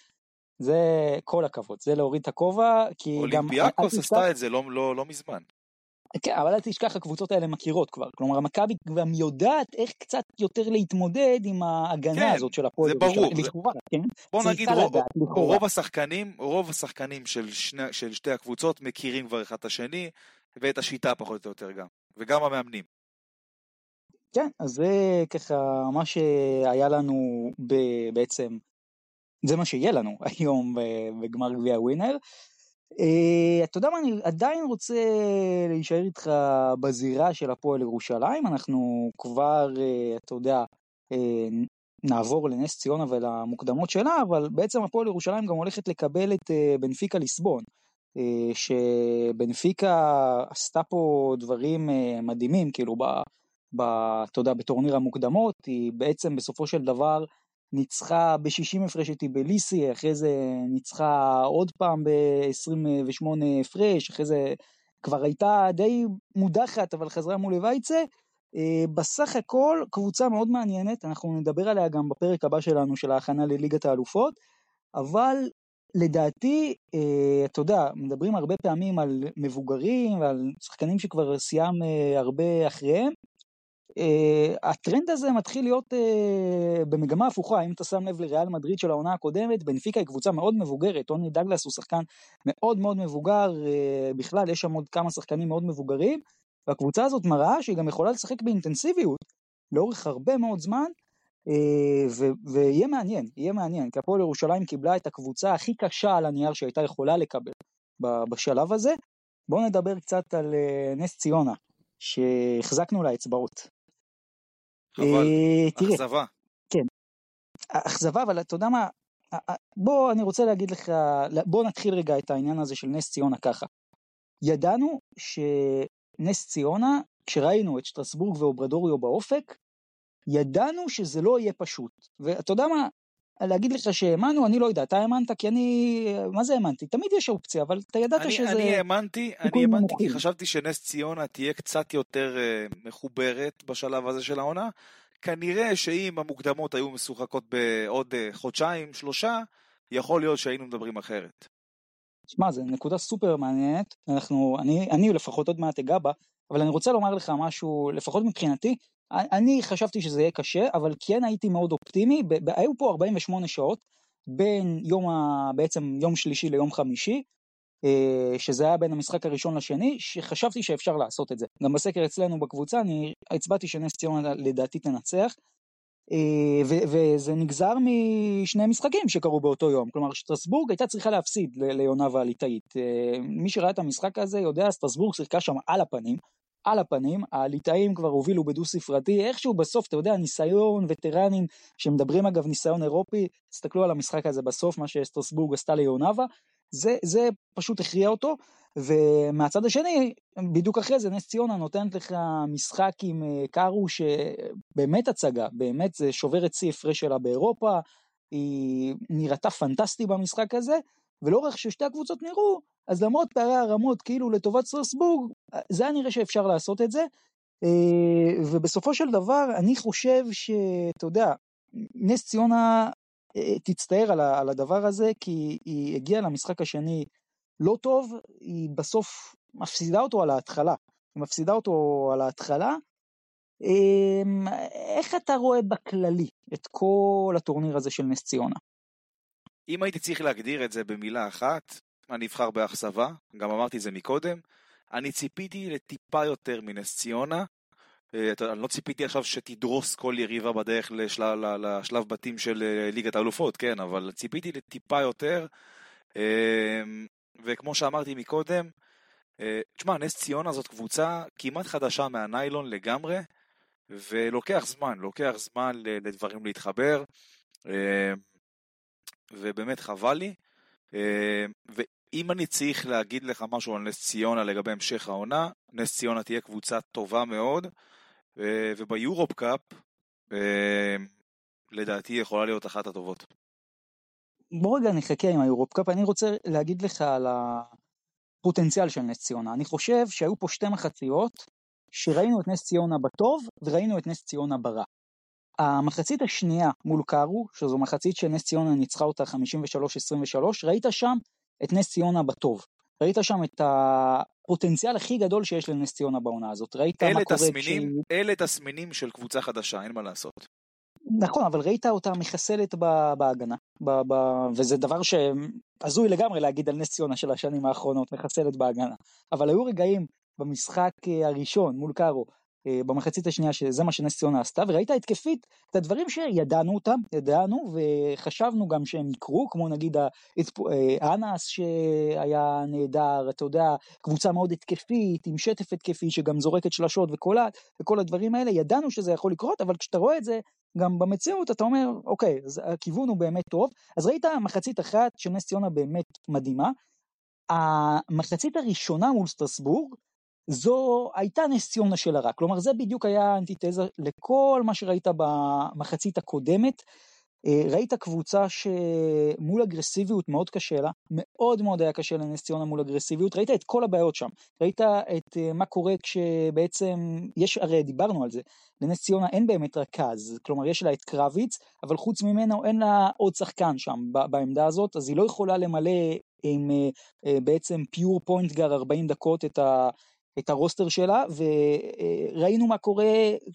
זה כל הכבוד, זה להוריד את הכובע, כי גם... אולימפיאקוס עשתה את זה לא, לא, לא מזמן. כן, אבל אל תשכח, הקבוצות האלה מכירות כבר. כלומר, מכבי גם יודעת איך קצת יותר להתמודד עם ההגנה כן, הזאת של הפועל זה ברור. זה- לכאורה, כן? בוא נגיד, רוב, לדעת. רוב השחקנים, רוב השחקנים של, שני, של שתי הקבוצות מכירים כבר אחד את השני, ואת השיטה פחות או יותר גם. וגם המאמנים. כן, אז זה ככה מה שהיה לנו ב- בעצם, זה מה שיהיה לנו היום ב- בגמר גביע ווינר. אה, אתה יודע מה, אני עדיין רוצה להישאר איתך בזירה של הפועל ירושלים, אנחנו כבר, אה, אתה יודע, אה, נעבור לנס ציונה ולמוקדמות שלה, אבל בעצם הפועל ירושלים גם הולכת לקבל את בנפיקה ליסבון, שבנפיקה עשתה פה דברים מדהימים, כאילו, אתה יודע, בטורניר המוקדמות, היא בעצם בסופו של דבר ניצחה ב-60 הפרש את טיבליסי, אחרי זה ניצחה עוד פעם ב-28 הפרש, אחרי זה כבר הייתה די מודחת, אבל חזרה מול וייצה. אה, בסך הכל קבוצה מאוד מעניינת, אנחנו נדבר עליה גם בפרק הבא שלנו של ההכנה לליגת האלופות, אבל לדעתי, אה, אתה יודע, מדברים הרבה פעמים על מבוגרים ועל שחקנים שכבר סיים אה, הרבה אחריהם. Uh, הטרנד הזה מתחיל להיות uh, במגמה הפוכה, אם אתה שם לב לריאל מדריד של העונה הקודמת, בנפיקה היא קבוצה מאוד מבוגרת, טוני דגלס הוא שחקן מאוד מאוד מבוגר, uh, בכלל יש שם עוד כמה שחקנים מאוד מבוגרים, והקבוצה הזאת מראה שהיא גם יכולה לשחק באינטנסיביות לאורך הרבה מאוד זמן, ו- ויהיה מעניין, יהיה מעניין, כי הפועל ירושלים קיבלה את הקבוצה הכי קשה על הנייר שהייתה יכולה לקבל בשלב הזה. בואו נדבר קצת על נס ציונה, שהחזקנו לה אצבעות. חבל, אה, אכזבה. אכזבה, אבל אתה יודע מה, אה, אה, בוא, אני רוצה להגיד לך, בוא נתחיל רגע את העניין הזה של נס ציונה ככה. ידענו שנס ציונה, כשראינו את שטרסבורג ואוברדוריו באופק, ידענו שזה לא יהיה פשוט. ואתה יודע מה, להגיד לך שהאמנו, אני לא יודע, אתה האמנת? כי אני, מה זה האמנתי? תמיד יש אופציה, אבל אתה ידעת אני, שזה... אני האמנתי, אני האמנתי כי. חשבתי שנס ציונה תהיה קצת יותר אה, מחוברת בשלב הזה של העונה. כנראה שאם המוקדמות היו משוחקות בעוד אה, חודשיים, שלושה, יכול להיות שהיינו מדברים אחרת. שמע, זו נקודה סופר מעניינת, אנחנו, אני, אני לפחות עוד מעט אגע בה, אבל אני רוצה לומר לך משהו, לפחות מבחינתי, אני חשבתי שזה יהיה קשה, אבל כן הייתי מאוד אופטימי, ב- היו פה 48 שעות בין יום ה... בעצם יום שלישי ליום חמישי, אה, שזה היה בין המשחק הראשון לשני, שחשבתי שאפשר לעשות את זה. גם בסקר אצלנו בקבוצה, אני הצבעתי שנס ציונה לדעתי תנצח, אה, ו- וזה נגזר משני משחקים שקרו באותו יום. כלומר, שטרסבורג הייתה צריכה להפסיד ליונה והליטאית. אה, מי שראה את המשחק הזה יודע, סטרסבורג שיחקה שם על הפנים. על הפנים, הליטאים כבר הובילו בדו ספרתי, איכשהו בסוף, אתה יודע, ניסיון, וטרנים, שמדברים אגב ניסיון אירופי, תסתכלו על המשחק הזה בסוף, מה שסטרסבורג עשתה ליונבה, זה, זה פשוט הכריע אותו, ומהצד השני, בדיוק אחרי זה, נס ציונה נותנת לך משחק עם אה, קארו שבאמת הצגה, באמת זה שובר את שיא הפרש שלה באירופה, היא נראתה פנטסטי במשחק הזה, ולא רק ששתי הקבוצות נראו, אז למרות פערי הרמות כאילו לטובת סטרסבורג, זה היה נראה שאפשר לעשות את זה, אה, ובסופו של דבר אני חושב שאתה יודע, נס ציונה אה, תצטער על, הדבר הזה, כי היא הגיעה למשחק השני לא טוב, היא בסוף מפסידה אותו על ההתחלה. היא מפסידה אותו על ההתחלה. אמ, איך אתה רואה בכללי את כל הטורניר הזה של נס ציונה? אם הייתי צריך להגדיר את זה במילה אחת, אני אבחר באכזבה, גם אמרתי את זה מקודם. אני ציפיתי לטיפה יותר מנס ציונה. אה, אני לא ציפיתי עכשיו שתדרוס כל יריבה בדרך לשלב, לשלב בתים של אה, ליגת האלופות, כן, אבל ציפיתי לטיפה יותר. אה, וכמו שאמרתי מקודם, אה, תשמע, נס ציונה זאת קבוצה כמעט חדשה מהניילון לגמרי, ולוקח זמן, לוקח זמן לדברים להתחבר. ובאמת חבל לי. אה, ואם אני צריך להגיד לך משהו על נס ציונה לגבי המשך העונה, נס ציונה תהיה קבוצה טובה מאוד, אה, וביורופ קאפ, אה, לדעתי יכולה להיות אחת הטובות. בוא רגע נחכה עם היורופ קאפ, אני רוצה להגיד לך על הפוטנציאל של נס ציונה. אני חושב שהיו פה שתי מחציות, שראינו את נס ציונה בטוב, וראינו את נס ציונה ברע. המחצית השנייה מול קארו, שזו מחצית שנס ציונה ניצחה אותה 53-23, ראית שם את נס ציונה בטוב. ראית שם את הפוטנציאל הכי גדול שיש לנס ציונה בעונה הזאת. ראית מה קורה תסמינים, כשהיא... אלה תסמינים של קבוצה חדשה, אין מה לעשות. נכון, אבל ראית אותה מחסלת ב- בהגנה, ב- ב- וזה דבר שהזוי לגמרי להגיד על נס ציונה של השנים האחרונות, מחסלת בהגנה. אבל היו רגעים במשחק אה, הראשון מול קארו, במחצית השנייה, שזה מה שנס ציונה עשתה, וראית התקפית את הדברים שידענו אותם, ידענו, וחשבנו גם שהם יקרו, כמו נגיד ה- התפ- אה, שהיה נהדר, אתה יודע, קבוצה מאוד התקפית, עם שטף התקפי שגם זורקת שלשות וקולעת, וכל הדברים האלה, ידענו שזה יכול לקרות, אבל כשאתה רואה את זה, גם במציאות אתה אומר, אוקיי, אז הכיוון הוא באמת טוב. אז ראית מחצית אחת של נס ציונה באמת מדהימה. המחצית הראשונה מול סטרסבורג, זו הייתה נס ציונה של הרע. כלומר, זה בדיוק היה האנטיתזה לכל מה שראית במחצית הקודמת. אה, ראית קבוצה שמול אגרסיביות מאוד קשה לה, מאוד מאוד היה קשה לנס ציונה מול אגרסיביות, ראית את כל הבעיות שם, ראית את אה, מה קורה כשבעצם, יש, הרי דיברנו על זה, לנס ציונה אין באמת רכז, כלומר יש לה את קרביץ, אבל חוץ ממנו אין לה עוד שחקן שם בעמדה הזאת, אז היא לא יכולה למלא עם אה, בעצם פיור פוינט גר 40 דקות את ה... את הרוסטר שלה, וראינו מה קורה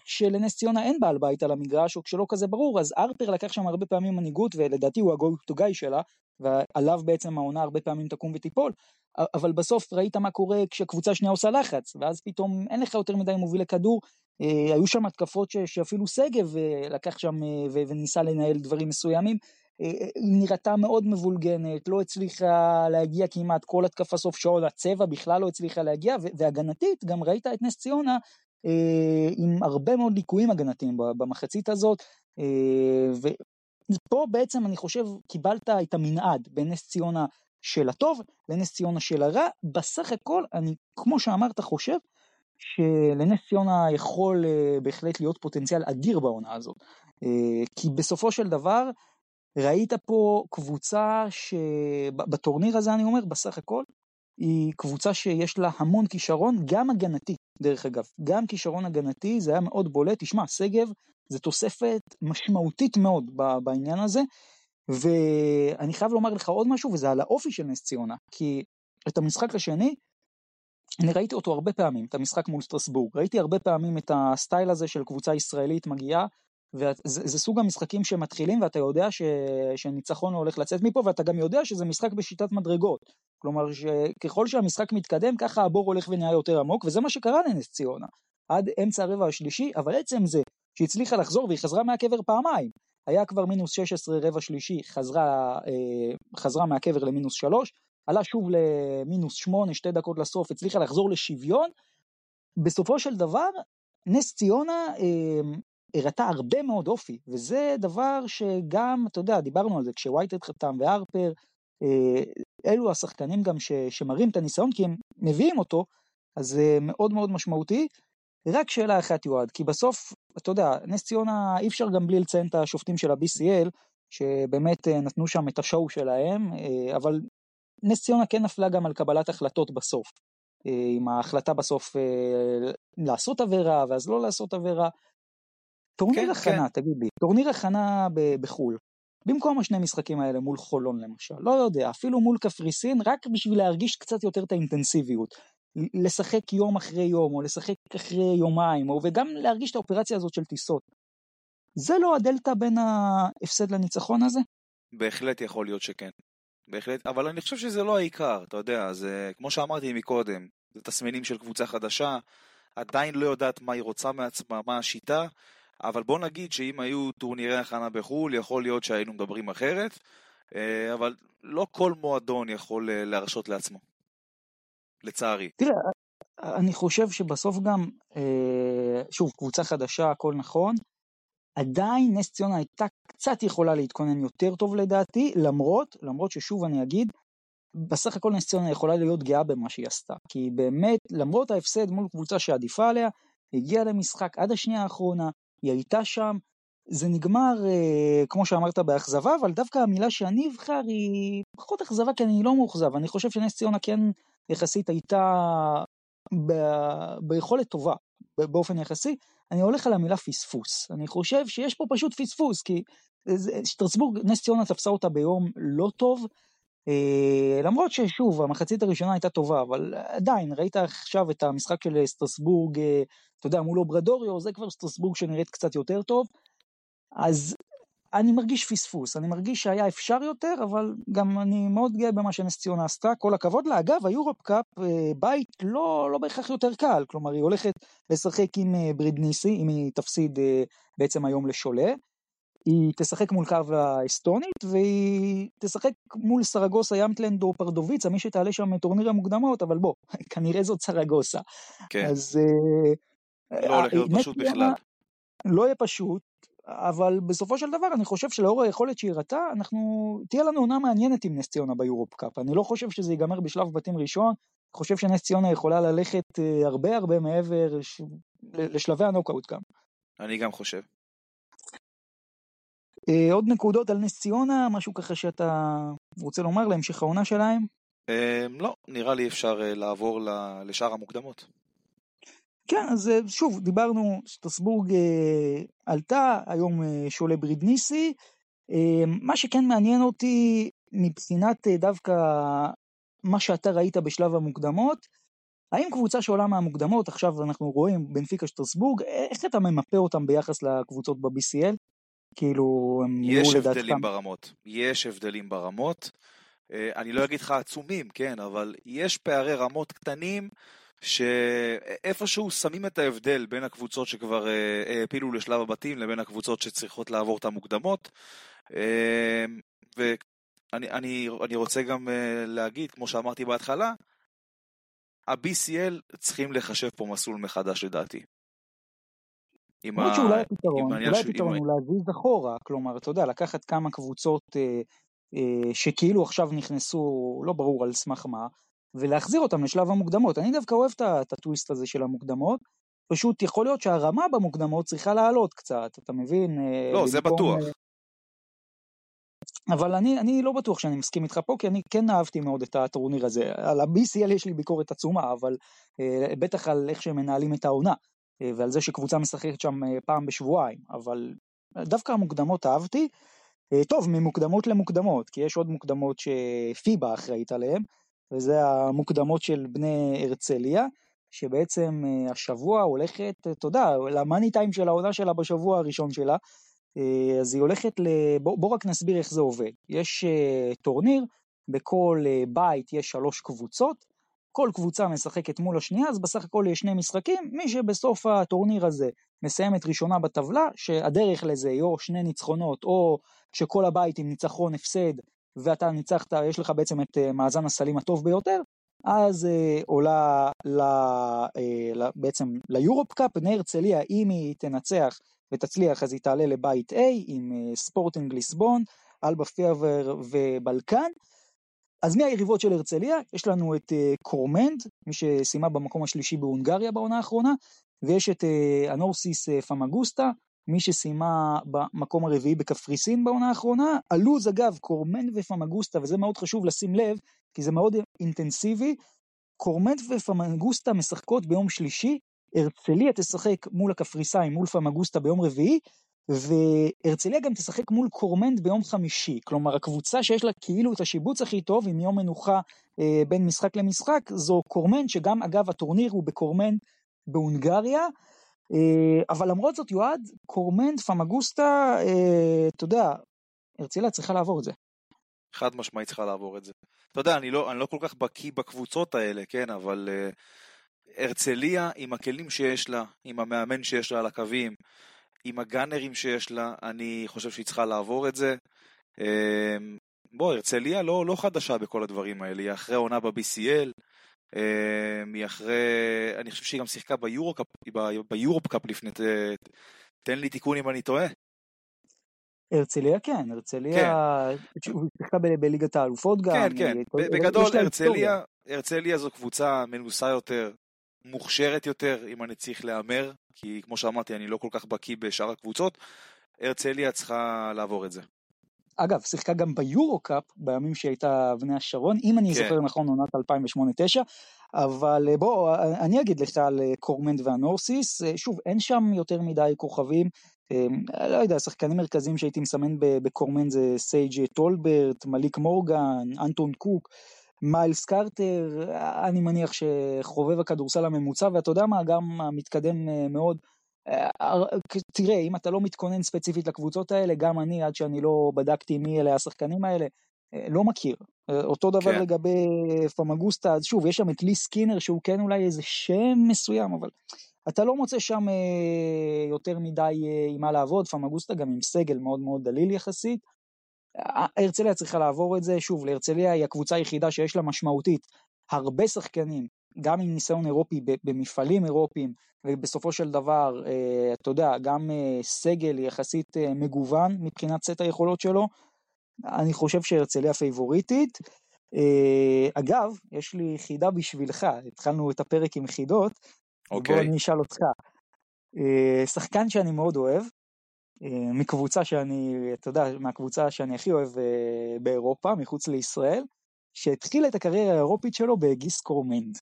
כשלנס ציונה אין בעל בית על המגרש, או כשלא כזה ברור, אז ארפר לקח שם הרבה פעמים מנהיגות, ולדעתי הוא ה-go to guy שלה, ועליו בעצם העונה הרבה פעמים תקום ותיפול, אבל בסוף ראית מה קורה כשקבוצה שנייה עושה לחץ, ואז פתאום אין לך יותר מדי מובילי כדור, אה, היו שם התקפות שאפילו שגב אה, לקח שם אה, וניסה לנהל דברים מסוימים, נראתה מאוד מבולגנת, לא הצליחה להגיע כמעט כל התקפה סוף שעון, הצבע בכלל לא הצליחה להגיע, והגנתית גם ראית את נס ציונה אה, עם הרבה מאוד ליקויים הגנתיים במחצית הזאת, אה, ופה בעצם אני חושב קיבלת את המנעד בין נס ציונה של הטוב לנס ציונה של הרע, בסך הכל אני כמו שאמרת חושב שלנס ציונה יכול אה, בהחלט להיות פוטנציאל אדיר בעונה הזאת, אה, כי בסופו של דבר ראית פה קבוצה שבטורניר הזה אני אומר בסך הכל היא קבוצה שיש לה המון כישרון גם הגנתי דרך אגב. גם כישרון הגנתי זה היה מאוד בולט. תשמע שגב זה תוספת משמעותית מאוד בעניין הזה. ואני חייב לומר לך עוד משהו וזה על האופי של נס ציונה כי את המשחק השני אני ראיתי אותו הרבה פעמים, את המשחק מול סטרסבורג, ראיתי הרבה פעמים את הסטייל הזה של קבוצה ישראלית מגיעה, וזה סוג המשחקים שמתחילים ואתה יודע ש, שניצחון הולך לצאת מפה ואתה גם יודע שזה משחק בשיטת מדרגות. כלומר שככל שהמשחק מתקדם ככה הבור הולך ונהיה יותר עמוק וזה מה שקרה לנס ציונה. עד אמצע הרבע השלישי, אבל עצם זה שהצליחה לחזור והיא חזרה מהקבר פעמיים. היה כבר מינוס 16 רבע שלישי, חזרה, אה, חזרה מהקבר למינוס 3, עלה שוב למינוס 8, שתי דקות לסוף, הצליחה לחזור לשוויון. בסופו של דבר, נס ציונה אה, הראתה הרבה מאוד אופי, וזה דבר שגם, אתה יודע, דיברנו על זה, כשווייטד חתם והרפר, אה, אלו השחקנים גם ש, שמראים את הניסיון, כי הם מביאים אותו, אז זה מאוד מאוד משמעותי. רק שאלה אחת יועד, כי בסוף, אתה יודע, נס ציונה אי אפשר גם בלי לציין את השופטים של ה-BCL, שבאמת אה, נתנו שם את השואו שלהם, אה, אבל נס ציונה כן נפלה גם על קבלת החלטות בסוף. עם ההחלטה בסוף לעשות עבירה ואז לא לעשות עבירה. טורניר כן, הכנה, כן. תגיד לי, טורניר הכנה בחו"ל, במקום השני משחקים האלה מול חולון למשל, לא יודע, אפילו מול קפריסין, רק בשביל להרגיש קצת יותר את האינטנסיביות. לשחק יום אחרי יום, או לשחק אחרי יומיים, או וגם להרגיש את האופרציה הזאת של טיסות. זה לא הדלתא בין ההפסד לניצחון הזה? בהחלט יכול להיות שכן. בהחלט, אבל אני חושב שזה לא העיקר, אתה יודע, זה כמו שאמרתי מקודם, זה תסמינים של קבוצה חדשה, עדיין לא יודעת מה היא רוצה מעצמה, מה השיטה, אבל בוא נגיד שאם היו טורנירי הכנה בחו"ל, יכול להיות שהיינו מדברים אחרת, אה, אבל לא כל מועדון יכול אה, להרשות לעצמו, לצערי. תראה, אני חושב שבסוף גם, אה, שוב, קבוצה חדשה, הכל נכון, עדיין נס ציונה הייתה קצת יכולה להתכונן יותר טוב לדעתי, למרות, למרות ששוב אני אגיד, בסך הכל נס ציונה יכולה להיות גאה במה שהיא עשתה. כי באמת, למרות ההפסד מול קבוצה שעדיפה עליה, הגיעה למשחק עד השנייה האחרונה, היא הייתה שם, זה נגמר, אה, כמו שאמרת, באכזבה, אבל דווקא המילה שאני אבחר היא פחות אכזבה, כי אני לא מאוכזב. אני חושב שנס ציונה כן יחסית הייתה ב... ביכולת טובה, באופן יחסי. אני הולך על המילה פספוס. אני חושב שיש פה פשוט פספוס, כי שטרסבורג, נס ציונה תפסה אותה ביום לא טוב, אה, למרות ששוב, המחצית הראשונה הייתה טובה, אבל עדיין, ראית עכשיו את המשחק של סטרסבורג, אה, אתה יודע, מול אוברדוירו, זה כבר סטרסבורג שנראית קצת יותר טוב. אז אני מרגיש פספוס, אני מרגיש שהיה אפשר יותר, אבל גם אני מאוד גאה במה שנס ציונה עשתה, כל הכבוד לה. אגב, היורופ קאפ, אה, בית לא, לא בהכרח יותר קל, כלומר היא הולכת לשחק עם ברינדיזי, אם היא תפסיד בעצם היום לשולה. היא תשחק מול קאלב האסטונית והיא תשחק מול סרגוסה, ימטלנד או פרדוביצה מי שתעלה שם טורניר המוקדמות אבל בוא כנראה זאת סרגוסה. כן. אז לא הולך להיות פשוט בכלל. לא יהיה פשוט אבל בסופו של דבר אני חושב שלאור היכולת שהיא הראתה אנחנו תהיה לנו עונה מעניינת עם נס ציונה ביורופ קאפ אני לא חושב שזה ייגמר בשלב בתים ראשון. אני חושב שנס ציונה יכולה ללכת הרבה הרבה מעבר לשלבי הנוקאוט גם. אני גם חושב. אה, עוד נקודות על נס ציונה, משהו ככה שאתה רוצה לומר להמשך העונה שלהם? אה, לא, נראה לי אפשר אה, לעבור לשאר המוקדמות. כן, אז שוב, דיברנו, סטרסבורג עלתה, היום שולה ברידניסי. מה שכן מעניין אותי מבחינת דווקא מה שאתה ראית בשלב המוקדמות, האם קבוצה שעולה מהמוקדמות, עכשיו אנחנו רואים בנפיקה שטרסבורג, איך אתה ממפה אותם ביחס לקבוצות ב-BCL? כאילו, הם יש הבדלים ברמות, יש הבדלים ברמות. אה, אני לא אגיד לך עצומים, כן, אבל יש פערי רמות קטנים שאיפשהו שמים את ההבדל בין הקבוצות שכבר אה, העפילו לשלב הבתים לבין הקבוצות שצריכות לעבור את המוקדמות. אה, ואני אני, אני רוצה גם להגיד, כמו שאמרתי בהתחלה, ה-BCL צריכים לחשב פה מסלול מחדש לדעתי. ה... שאולי הפתרון, אולי הפתרון הוא להזיז אחורה, כלומר, אתה יודע, לקחת כמה קבוצות אה, אה, שכאילו עכשיו נכנסו, לא ברור על סמך מה, ולהחזיר אותם לשלב המוקדמות. אני דווקא אוהב את הטוויסט הזה של המוקדמות, פשוט יכול להיות שהרמה במוקדמות צריכה לעלות קצת, אתה מבין? אה, לא, זה בטוח. אבל אני, אני לא בטוח שאני מסכים איתך פה, כי אני כן אהבתי מאוד את הטורניר הזה. על ה-BCL יש לי ביקורת עצומה, אבל אה, בטח על איך שהם מנהלים את העונה, ועל זה שקבוצה משחקת שם אה, פעם בשבועיים, אבל דווקא המוקדמות אהבתי. אה, טוב, ממוקדמות למוקדמות, כי יש עוד מוקדמות שפיבה אחראית עליהן, וזה המוקדמות של בני הרצליה, שבעצם אה, השבוע הולכת, אתה יודע, למאני טיים של העונה שלה בשבוע הראשון שלה, אה, אז היא הולכת ל... בוא, בוא רק נסביר איך זה עובד. יש טורניר, בכל בית יש שלוש קבוצות, כל קבוצה משחקת מול השנייה, אז בסך הכל יש שני משחקים, מי שבסוף הטורניר הזה מסיימת ראשונה בטבלה, שהדרך לזה היא או שני ניצחונות, או שכל הבית עם ניצחון הפסד, ואתה ניצחת, יש לך בעצם את אה, מאזן הסלים הטוב ביותר, אז אה, עולה ל, אה, ל, בעצם ליורופ קאפ, בני הרצליה, אם היא תנצח ותצליח אז היא תעלה לבית A עם אה, ספורטינג ליסבון, אלבה פהרוואר ובלקן. אז מי היריבות של הרצליה? יש לנו את אה, קורמנד, מי שסיימה במקום השלישי בהונגריה בעונה האחרונה, ויש את אה, אנורתוסיס פמגוסטה, מי שסיימה במקום הרביעי בקפריסין בעונה האחרונה. הלו"ז אגב, קורמנד ופמגוסטה, וזה מאוד חשוב לשים לב, כי זה מאוד אינטנסיבי, קורמנד ופמגוסטה משחקות ביום שלישי, הרצליה תשחק מול הקפריסאים, מול פמגוסטה ביום רביעי, והרצליה גם תשחק מול קורמנד ביום חמישי. כלומר, הקבוצה שיש לה כאילו את השיבוץ הכי טוב עם יום מנוחה אה, בין משחק למשחק, זו קורמנד, שגם אגב הטורניר הוא בקורמנד בהונגריה. אה, אבל למרות זאת, יועד, קורמנד, פמגוסטה, אה, אתה יודע, הרצליה צריכה לעבור את זה. חד משמעית צריכה לעבור את זה. אתה יודע, אני לא, אני לא כל כך בקיא בקבוצות האלה, כן, אבל... Uh... הרצליה עם הכלים שיש לה, עם המאמן שיש לה על הקווים, עם הגאנרים שיש לה, אני חושב שהיא צריכה לעבור את זה. אמ, בוא, הרצליה לא, לא חדשה בכל הדברים האלה, היא אחרי עונה ב-BCL, אמ, היא אחרי, אני חושב שהיא גם שיחקה ביורופ ביורופ קאפ לפני, תן לי תיקון אם אני טועה. הרצליה כן, הרצליה, כן. הוא שיחקה בליגת האלופות גם. כן, כן, בגדול הרצליה, הרצליה זו קבוצה מנוסה יותר, מוכשרת יותר, אם אני צריך להמר, כי כמו שאמרתי, אני לא כל כך בקיא בשאר הקבוצות, הרצליה צריכה לעבור את זה. אגב, שיחקה גם ביורו-קאפ בימים שהיא הייתה בני השרון, אם אני כן. זוכר נכון, עונת 2008-2009, אבל אה, בוא, אני אגיד לך על אה, קורמנד ואנורתוסיס, אה, שוב, אין שם יותר מדי כוכבים, לא יודע, שחקנים מרכזיים שהייתי מסמן בקורמנד זה סייג' טולברט, מליק מורגן, אנטון קוק, מיילס קרטר, אני מניח שחובב הכדורסל הממוצע, ואתה יודע מה, גם המתקדם אה, מאוד. אה, תראה, אם אתה לא מתכונן ספציפית לקבוצות האלה, גם אני, עד שאני לא בדקתי מי אלה השחקנים האלה, אה, לא מכיר. אותו דבר כן. לגבי פמגוסטה, אז שוב, יש שם את לי סקינר, שהוא כן אולי איזה שם מסוים, אבל אתה לא מוצא שם יותר מדי עם מה לעבוד, פמגוסטה גם עם סגל מאוד מאוד דליל יחסית. הרצליה צריכה לעבור את זה, שוב, להרצליה היא הקבוצה היחידה שיש לה משמעותית הרבה שחקנים, גם עם ניסיון אירופי במפעלים אירופיים, ובסופו של דבר, אה, אתה יודע, גם אה, סגל יחסית אה, מגוון מבחינת סט היכולות שלו, אני חושב שהרצליה פייבוריטית. אגב, יש לי חידה בשבילך, התחלנו את הפרק עם חידות, אוקיי. בוא אני אשאל אותך. שחקן שאני מאוד אוהב, מקבוצה שאני, אתה יודע, מהקבוצה שאני הכי אוהב אה, באירופה, מחוץ לישראל, שהתחיל את הקריירה האירופית שלו בגיס קורמנד.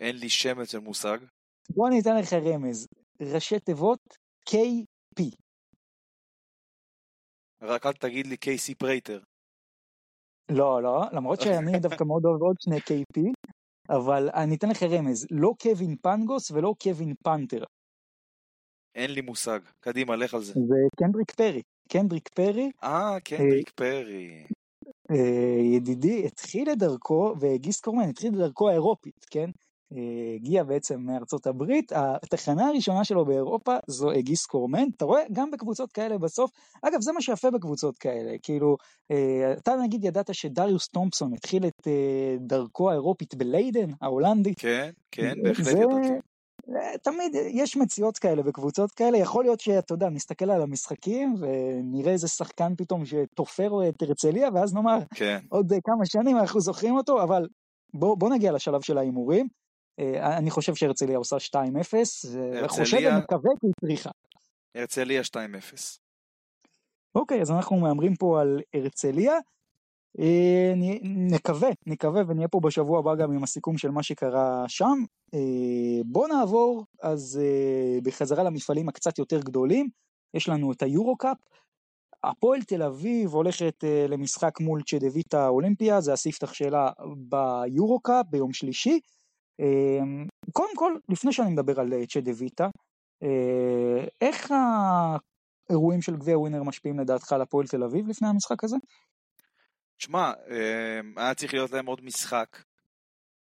אין לי שמץ של מושג. בוא אני אתן לך רמז, ראשי תיבות KP. רק אל תגיד לי קייסי פרייטר. לא, לא, למרות שאני דווקא מאוד אוהב עוד שני KP, אבל אני אתן לך רמז, לא קווין פנגוס ולא קווין פאנטר. אין לי מושג. קדימה, לך על זה. זה קנדריק פרי. קנדריק פרי. אה, קנדריק פרי. אה, ידידי התחיל את דרכו, וגיס קורמן התחיל את דרכו האירופית, כן? אה, הגיע בעצם מארצות הברית, התחנה הראשונה שלו באירופה זו גיס קורמן, אתה רואה? גם בקבוצות כאלה בסוף, אגב זה מה שיפה בקבוצות כאלה, כאילו, אה, אתה נגיד ידעת שדריוס תומפסון התחיל את דרכו האירופית בליידן, ההולנדי. כן, כן, בהחלט ידעתי. תמיד יש מציאות כאלה בקבוצות כאלה, יכול להיות שאתה יודע, נסתכל על המשחקים ונראה איזה שחקן פתאום שתופר את הרצליה, ואז נאמר, כן. עוד כמה שנים אנחנו זוכרים אותו, אבל בוא, בוא נגיע לשלב של ההימורים. אה, אני חושב שהרצליה עושה 2-0, וחושב ומקווה כי היא צריכה. הרצליה 2-0. אוקיי, אז אנחנו מהמרים פה על הרצליה. אה, נקווה, נקווה ונהיה פה בשבוע הבא גם עם הסיכום של מה שקרה שם. אה, בוא נעבור אז אה, בחזרה למפעלים הקצת יותר גדולים. יש לנו את היורו-קאפ. הפועל תל אביב הולכת למשחק מול צ'דוויטה אולימפיה, זה הספתח שלה ביורו-קאפ ביום שלישי. קודם כל, לפני שאני מדבר על צ'דוויטה, איך האירועים של גביע ווינר משפיעים לדעתך על הפועל תל אביב לפני המשחק הזה? שמע, אה, היה צריך להיות להם עוד משחק,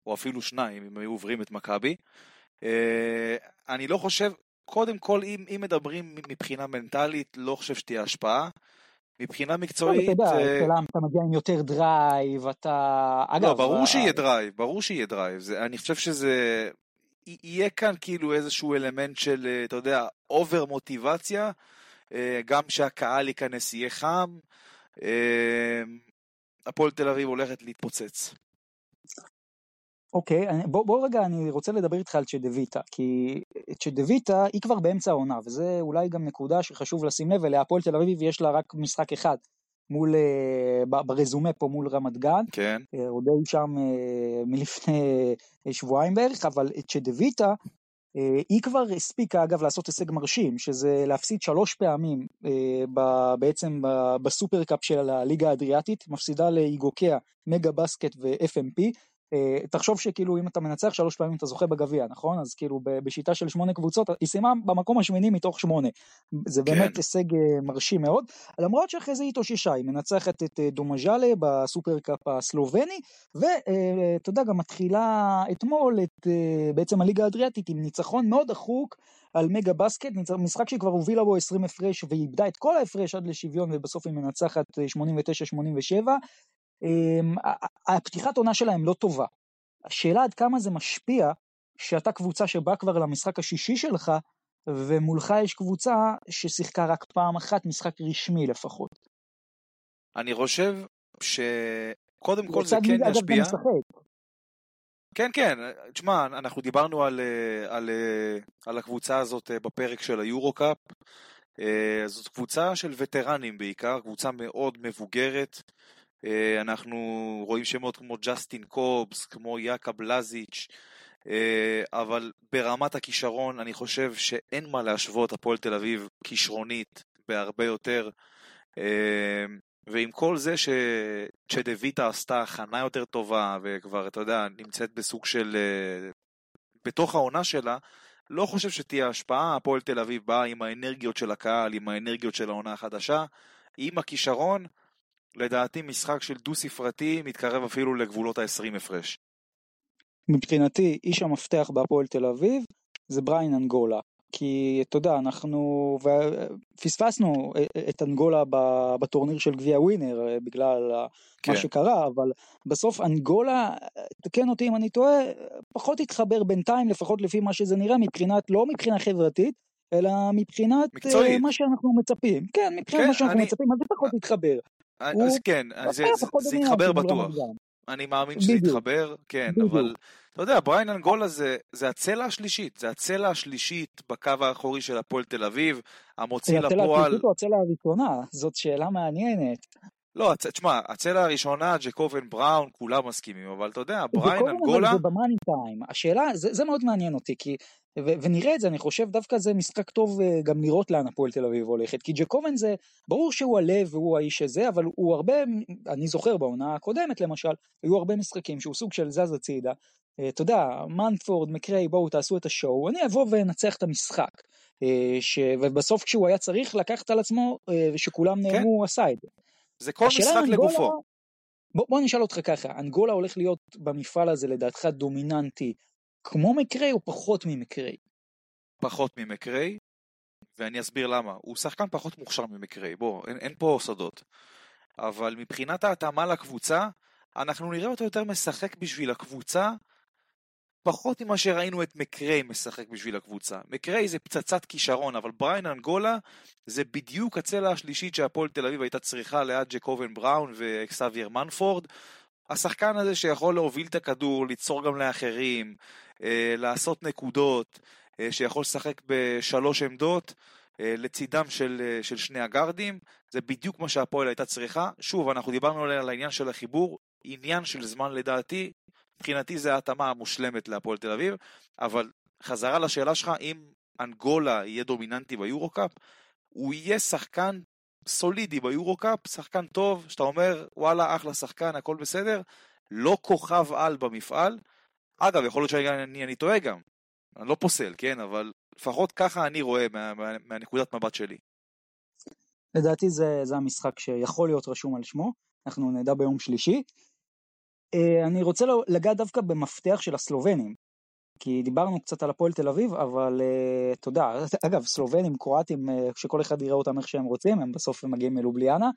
או אפילו שניים, אם היו עוברים את מכבי. אה, אני לא חושב, קודם כל, אם, אם מדברים מבחינה מנטלית, לא חושב שתהיה השפעה. מבחינה אתה מקצועית, יודע, אה, השאלה אם אתה מגיע עם יותר drive, אתה... אגב, לא, ברור שיהיה drive, ברור שיהיה drive. אני חושב שזה... יהיה כאן כאילו איזשהו אלמנט של, אה, אתה יודע, over מוטיבציה, אה, גם שהקהל ייכנס יהיה חם. הפועל תל אביב הולכת להתפוצץ. אוקיי, אני- בוא, בוא רגע, אני רוצה לדבר איתך על צ'דוויטה, כי צ'דוויטה היא כבר באמצע העונה, וזה אולי גם נקודה שחשוב לשים לב אליה, הפועל תל אביב יש לה רק משחק אחד מול, אה, ברזומה פה מול רמת גן, כן, אה, עוד היו שם אה, מלפני שבועיים בערך, אבל צ'דוויטה, היא כבר הספיקה אגב לעשות הישג מרשים, שזה להפסיד שלוש פעמים אה, בעצם בסופרקאפ של הליגה האדריאטית, מפסידה לאיגוקיה, מגה בסקט ו-FMP. אה, תחשוב שכאילו אם אתה מנצח שלוש פעמים אתה זוכה בגביע, נכון? אז כאילו בשיטה של שמונה קבוצות, היא סיימה במקום השמיני מתוך שמונה. זה כן. באמת הישג אה, מרשים מאוד, למרות שאחרי זה היא התאוששה, היא מנצחת את אה, דומז'אלה בסופרקאפ הסלובני, ואתה יודע, גם מתחילה אתמול את בעצם הליגה האדריאטית עם ניצחון מאוד דחוק על מגה בסקט, משחק שהיא כבר הובילה בו 20 הפרש והיא איבדה את כל ההפרש עד לשוויון ובסוף היא מנצחת אה, 89-87. אמ, הפתיחת עונה שלהם לא טובה. השאלה עד כמה זה משפיע שאתה קבוצה שבאה כבר למשחק השישי שלך ומולך יש קבוצה ששיחקה רק פעם אחת משחק רשמי לפחות. אני חושב שקודם כל זה כן ישפיע. כן, כן, תשמע, אנחנו דיברנו על, אה, על, אה, על הקבוצה הזאת אה, בפרק של היורו-קאפ. זאת קבוצה של וטרנים בעיקר, קבוצה מאוד מבוגרת. אה, אנחנו רואים שמות כמו ג'סטין קובס, כמו יאקה בלזיץ', אה, אבל ברמת הכישרון אני חושב שאין מה להשוות הפועל תל אביב כישרונית בהרבה יותר. אה, ועם כל זה שצ'דוויטה עשתה הכנה יותר טובה וכבר, אתה יודע, נמצאת בסוג של... בתוך העונה שלה, לא חושב שתהיה השפעה, הפועל תל אביב באה עם האנרגיות של הקהל, עם האנרגיות של העונה החדשה, עם הכישרון, לדעתי משחק של דו ספרתי מתקרב אפילו לגבולות ה-20 הפרש. מבחינתי איש המפתח בהפועל תל אביב זה בריין אנגולה. כי אתה יודע אנחנו פספסנו את אנגולה בטורניר של גביע ווינר אה, בגלל כן. מה שקרה אבל בסוף אנגולה תקן אותי אם אני טועה פחות התחבר בינתיים לפחות לפי מה שזה נראה מבחינת לא מבחינה חברתית אלא מבחינת אה, מקצועית. מה שאנחנו מצפים כן מבחינת כן, מה שאנחנו אני- מצפים אז זה פחות התחבר אז כן, אז זה, זה, יתחבר בטוח. אני מאמין שזה. יתחבר, כן. אבל אתה יודע, בריין אנגולה זה, זה הצלע השלישית, זה הצלע השלישית בקו האחורי של הפועל תל אביב, המוציא הצלע לפועל, השלישית או הצלע הראשונה? זאת שאלה מעניינת. לא. תשמע, הצלע הראשונה, ג'קובן בראון, כולם מסכימים, אבל אתה יודע, בריין אנגולה, זה במאני טיים. השאלה, זה, זה מאוד מעניין אותי, כי, ו, ונראה את זה, אני חושב דווקא זה משחק טוב אה, גם לראות לאן הפועל תל אביב הולכת, כי ג'קובן זה, ברור שהוא הלב והוא האיש הזה, אבל הוא הרבה, אני זוכר בעונה הקודמת למשל, היו הרבה משחקים שהוא סוג של זז הצידה. אה, אתה יודע, מנפורד, מקריי, בואו תעשו את השואו, אני אבוא ואנצח את המשחק. אה, ש... ובסוף כשהוא היה צריך לקחת על עצמו אה, שכולם נעלמו, הוא עשה את זה. זה כל משחק אנגולה- לגופו. בוא, בוא נשאל אותך ככה, אנגולה הולך להיות במפעל הזה לדעתך דומיננטי כמו מקריי או פחות ממקריי? פחות ממקריי, ואני אסביר למה. הוא שחקן פחות מוכשר ממקריי, בוא, אין, אין פה סודות. אבל מבחינת ההתאמה לקבוצה, אנחנו נראה אותו יותר משחק בשביל הקבוצה, פחות ממה שראינו את מקריי משחק בשביל הקבוצה. מקריי זה פצצת כישרון, אבל בריין אנגולה זה בדיוק הצלע השלישית שהפועל תל אביב הייתה צריכה ליד ג'קובן בראון ואקסאבייר מנפורד. השחקן הזה שיכול להוביל את הכדור, ליצור גם לאחרים, אה, לעשות נקודות, אה, שיכול לשחק בשלוש עמדות, אה, לצידם של, של שני הגארדים, זה בדיוק מה שהפועל הייתה צריכה. שוב, אנחנו דיברנו על העניין של החיבור, עניין של זמן לדעתי, מבחינתי זה ההתאמה המושלמת להפועל תל אביב, אבל חזרה לשאלה שלך, אם אנגולה יהיה דומיננטי ביורו-קאפ, הוא יהיה שחקן סולידי ביורו-קאפ, שחקן טוב, שאתה אומר, וואלה, אחלה שחקן, הכל בסדר, לא כוכב על במפעל. אגב, יכול להיות שאני אני, טועה גם, אני לא פוסל, כן, אבל לפחות ככה אני רואה מה, מה, מהנקודת מבט שלי. לדעתי זה, זה המשחק שיכול להיות רשום על שמו, אנחנו נדע ביום שלישי. אה, אני רוצה לגעת דווקא במפתח של הסלובנים, כי דיברנו קצת על הפועל תל אביב, אבל uh, אתה יודע, אגב, סלובנים, קרואטים, uh, שכל אחד יראה אותם איך שהם רוצים, הם בסוף מגיעים מלובליאנה.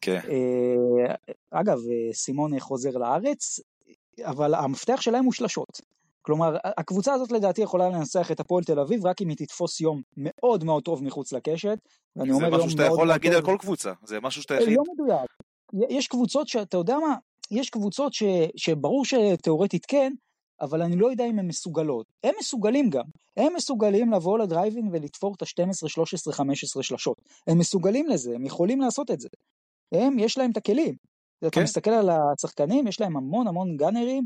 כן. Uh, אגב, סימון חוזר לארץ, אבל המפתח שלהם הוא שלשות. כלומר, הקבוצה הזאת לדעתי יכולה לנצח את הפועל תל אביב רק אם היא תתפוס יום מאוד מאוד טוב מחוץ לקשת. זה משהו שאתה יכול להגיד על כל קבוצה, זה משהו שאתה יכול... לא מדויק. יש קבוצות שאתה יודע מה, יש קבוצות ש, שברור שתאורטית כן, אבל אני לא יודע אם הן מסוגלות. הם מסוגלים גם. הם מסוגלים לבוא לדרייבין ולתפור את ה-12, 13, 15 שלשות. הם מסוגלים לזה, הם יכולים לעשות את זה. הם, יש להם את הכלים. כן. אתה מסתכל על השחקנים, יש להם המון המון גאנרים.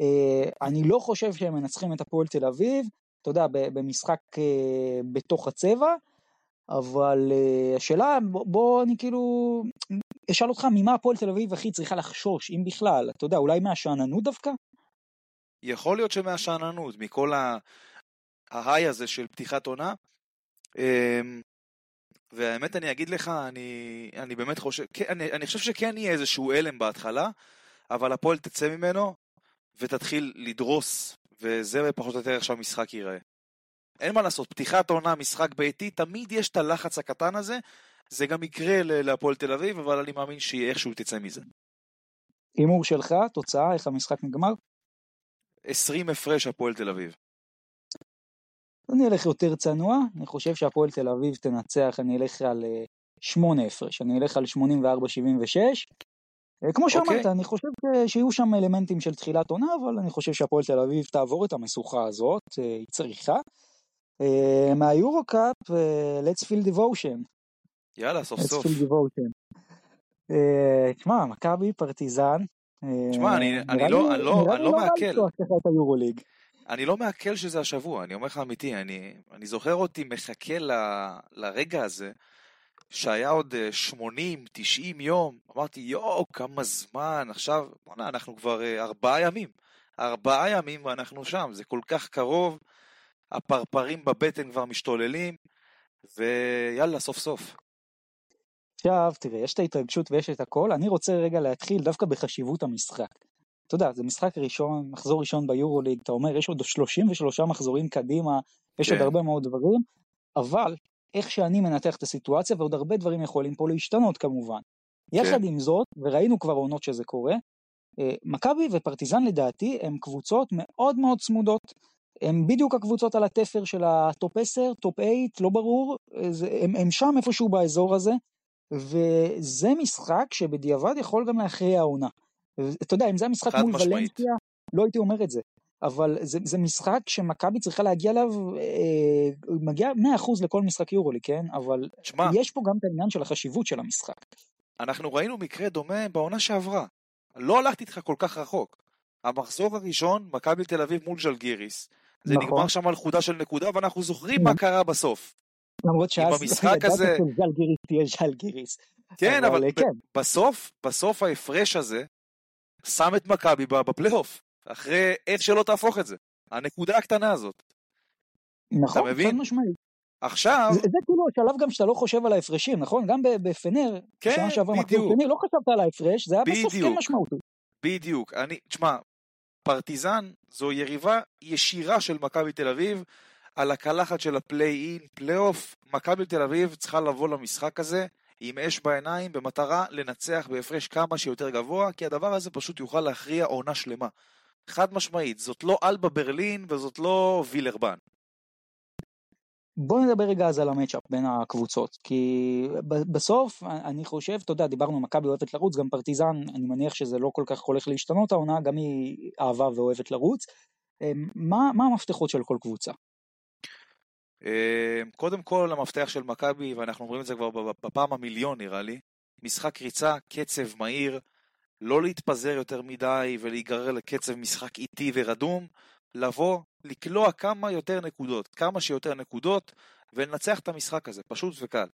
אה, אני לא חושב שהם מנצחים את הפועל תל אביב, אתה יודע, במשחק אה, בתוך הצבע, אבל אה, השאלה, בוא, בוא אני כאילו אשאל אותך, ממה הפועל תל אביב הכי צריכה לחשוש, אם בכלל? אתה יודע, אולי מהשאננות דווקא? יכול להיות שמהשאננות, מכל ההיי הזה של פתיחת עונה. אמ, והאמת אני אגיד לך, אני, אני באמת חושב, כן, אני, אני חושב שכן יהיה איזשהו הלם בהתחלה, אבל הפועל תצא ממנו ותתחיל לדרוס, וזה פחות או יותר איך שהמשחק ייראה. אין מה לעשות, פתיחת עונה, משחק ביתי, תמיד יש את הלחץ הקטן הזה, זה גם יקרה להפועל תל אביב, אבל אני מאמין שאיכשהו תצא מזה. הימור שלך, תוצאה, איך המשחק נגמר? 20 הפרש הפועל תל אביב. אני אלך יותר צנוע, אני חושב שהפועל תל אביב תנצח, אני אלך על 8 אה, הפרש, אני אלך על 84-76. אה, כמו שאמרת, okay. אני חושב שיהיו שם אלמנטים של תחילת עונה, אבל אני חושב שהפועל תל אביב תעבור את המשוכה הזאת, אה, היא צריכה. מהיורו קאפ, let's feel devotion. יאללה, סוף סוף. let's feel devotion. תשמע, מכבי, פרטיזן, תשמע, אני, אני לא, אני לא, אני לא מעכל. לא אני לא מעכל שזה השבוע, אני אומר לך אמיתי, אני, אני זוכר אותי מחכה ל, לרגע הזה, שהיה עוד 80-90 אה, יום, אמרתי, יואו, כמה זמן, עכשיו, בוא'נה, אנחנו כבר אה, ארבעה ימים. ארבעה ימים ואנחנו שם, זה כל כך קרוב, הפרפרים בבטן כבר משתוללים, ויאללה, סוף סוף. עכשיו, תראה, יש את ההתרגשות ויש את הכל, אני רוצה רגע להתחיל דווקא בחשיבות המשחק. אתה יודע, זה משחק ראשון, מחזור ראשון ביורוליג, אתה אומר, יש עוד 33 מחזורים קדימה, יש כן. עוד הרבה מאוד דברים, אבל איך שאני מנתח את הסיטואציה, ועוד הרבה דברים יכולים פה להשתנות כמובן. כן. יחד עם זאת, וראינו כבר עונות שזה קורה, אה, מכבי ופרטיזן לדעתי הם קבוצות מאוד מאוד צמודות. הם בדיוק הקבוצות על התפר של ה top 10, top 8, לא ברור, אה, הם, הם שם איפשהו באזור הזה, וזה משחק שבדיעבד יכול גם להכריע העונה. אתה יודע, אם זה המשחק מול משמעית. ולנסיה, לא הייתי אומר את זה. אבל זה, זה משחק שמכבי צריכה להגיע אליו, אה, מגיע 100% לכל משחק יורולי, כן? אבל שמה, יש פה גם את העניין של החשיבות של המשחק. אנחנו ראינו מקרה דומה בעונה שעברה. לא הלכתי איתך כל כך רחוק. המחזור הראשון, מכבי תל אביב מול ז'לגיריס. זה נכון. נגמר שם על חודה של נקודה, ואנחנו זוכרים מה קרה בסוף. למרות שאז במשחק הזה... ז'לגיריס תהיה ז'לגיריס. כן, אבל, אבל כן. בסוף, בסוף ההפרש הזה שם את מכבי בפלייאוף. אחרי איך שלא תהפוך את זה. הנקודה הקטנה הזאת. נכון, אתה מבין? משמעית. עכשיו... זה, זה כאילו השלב גם שאתה לא חושב על ההפרשים, נכון? גם בפנר, כן, שנה שעברה בדיוק. פנר, לא חשבת על ההפרש, זה היה בדיוק, בסוף כן משמעותי. בדיוק. אני, תשמע, פרטיזן זו יריבה ישירה של מכבי תל אביב על הקלחת של ה play-in, פלייאוף. מכבי תל אביב צריכה לבוא למשחק הזה עם אש בעיניים במטרה לנצח בהפרש כמה שיותר גבוה, כי הדבר הזה פשוט יוכל להכריע עונה שלמה. חד משמעית, זאת לא אלבה ברלין וזאת לא וילרבן. בוא נדבר רגע אז על ה matchup בין הקבוצות, כי בסוף אני חושב, אתה יודע, דיברנו מכבי אוהבת לרוץ, גם פרטיזן, אני מניח שזה לא כל כך הולך להשתנות העונה, גם היא אהבה ואוהבת לרוץ. אמ, מה, מה המפתחות של כל קבוצה? אה, קודם כל המפתח של מכבי, ואנחנו אומרים את זה כבר בפעם המיליון נראה לי, משחק ריצה, קצב מהיר, לא להתפזר יותר מדי ולהיגרר לקצב משחק איטי ורדום, לבוא, לקלוע כמה יותר נקודות, כמה שיותר נקודות, ולנצח את המשחק הזה, פשוט וקל.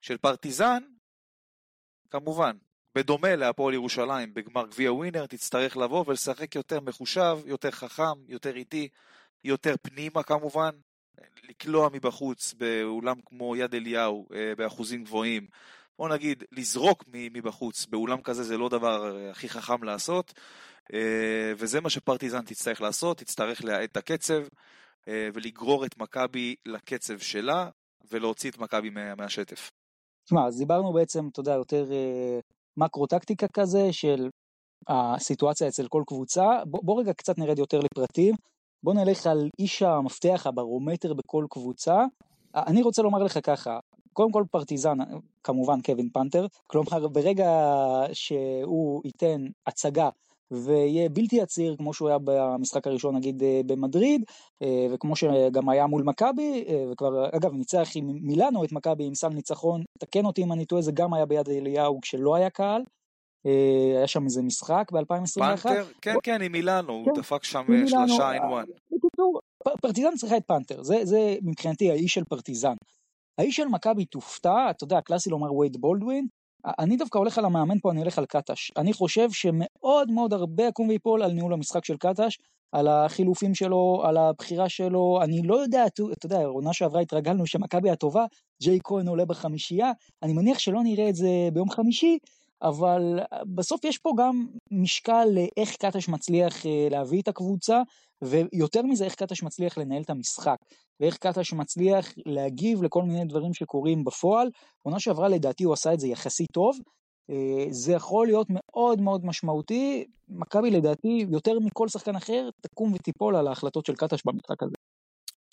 של פרטיזן, כמובן, בדומה להפועל ירושלים בגמר גביע ווינר, תצטרך לבוא ולשחק יותר מחושב, יותר חכם, יותר איטי, יותר פנימה כמובן, לקלוע מבחוץ באולם כמו יד אליהו אה, באחוזים גבוהים, בוא נגיד לזרוק מבחוץ באולם כזה זה לא דבר אה, הכי חכם לעשות, אה, וזה מה שפרטיזן תצטרך לעשות, תצטרך להאט את הקצב ולגרור את מכבי לקצב שלה ולהוציא את מכבי מהשטף. תשמע, אז דיברנו בעצם, אתה יודע, יותר מקרו-טקטיקה כזה של הסיטואציה אצל כל קבוצה. בוא, בוא רגע קצת נרד יותר לפרטים. בוא נלך על איש המפתח, הברומטר בכל קבוצה. אני רוצה לומר לך ככה, קודם כל פרטיזן, כמובן קווין פנתר, כלומר ברגע שהוא ייתן הצגה ויהיה בלתי עציר כמו שהוא היה במשחק הראשון נגיד אה, במדריד אה, וכמו שגם היה מול מכבי אה, וכבר אגב ניצח עם מילאנו את מכבי עם סל ניצחון תקן אותי אם אני טועה זה גם היה ביד אליהו כשלא היה קהל. היה שם איזה משחק ב-2021. פנתר? כן כן עם מילאנו הוא כן, דפק שם שלושה and one. פרטיזן צריכה את פנתר זה, זה מבחינתי האיש של פרטיזן. האיש של מכבי תופתע אתה יודע קלאסי לומר וייד בולדווין אני דווקא הולך על המאמן פה, אני הולך על קטש. אני חושב שמאוד מאוד הרבה יקום ויפול על ניהול המשחק של קטש, על החילופים שלו, על הבחירה שלו, אני לא יודע, אתה יודע, עונה שעברה התרגלנו שמכבי הטובה, ג'יי כהן עולה בחמישייה, אני מניח שלא נראה את זה ביום חמישי, אבל בסוף יש פה גם משקל לאיך קטש מצליח אה, להביא את הקבוצה, ויותר מזה איך קטש מצליח לנהל את המשחק, ואיך קטש מצליח להגיב לכל מיני דברים שקורים בפועל. עונה שעברה לדעתי הוא עשה את זה יחסית טוב, אה, זה יכול להיות מאוד מאוד משמעותי, מכבי לדעתי יותר מכל שחקן אחר תקום ותיפול על ההחלטות של קטש במשחק הזה.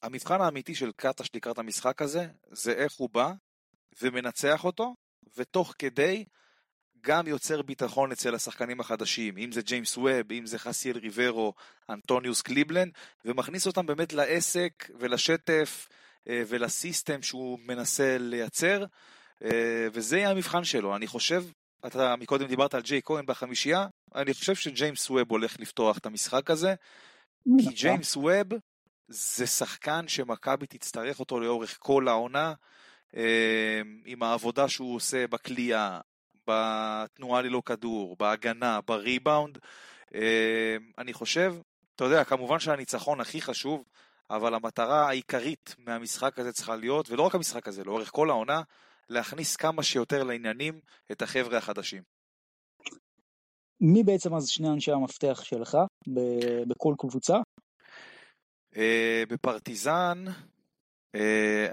המבחן האמיתי של קטש לקראת המשחק הזה, זה איך הוא בא ומנצח אותו, ותוך כדי גם יוצר ביטחון אצל השחקנים החדשים, אם זה ג'יימס ווב, אם זה חסיאל ריברו, אנטוניוס קליבלנד, ומכניס אותם באמת לעסק ולשטף אה, ול system שהוא מנסה לייצר, אה, וזה יהיה המבחן שלו. אני חושב, אתה מקודם דיברת על ג'יי כהן בחמישייה, אני חושב שג'יימס ווב הולך לפתוח את המשחק הזה, כי. ג'יימס ווב זה שחקן שמכבי תצטרך אותו לאורך כל העונה. אה, עם העבודה שהוא עושה בכלייה, בתנועה ללא כדור, בהגנה, בריבאונד. אה, אני חושב, אתה יודע, כמובן שהניצחון הכי חשוב, אבל המטרה העיקרית מהמשחק הזה צריכה להיות, ולא רק המשחק הזה, לאורך כל העונה, להכניס כמה שיותר לעניינים את החבר'ה החדשים. מי בעצם אז שני אנשי המפתח שלך בכל קבוצה? אה, בפרטיזן, אה,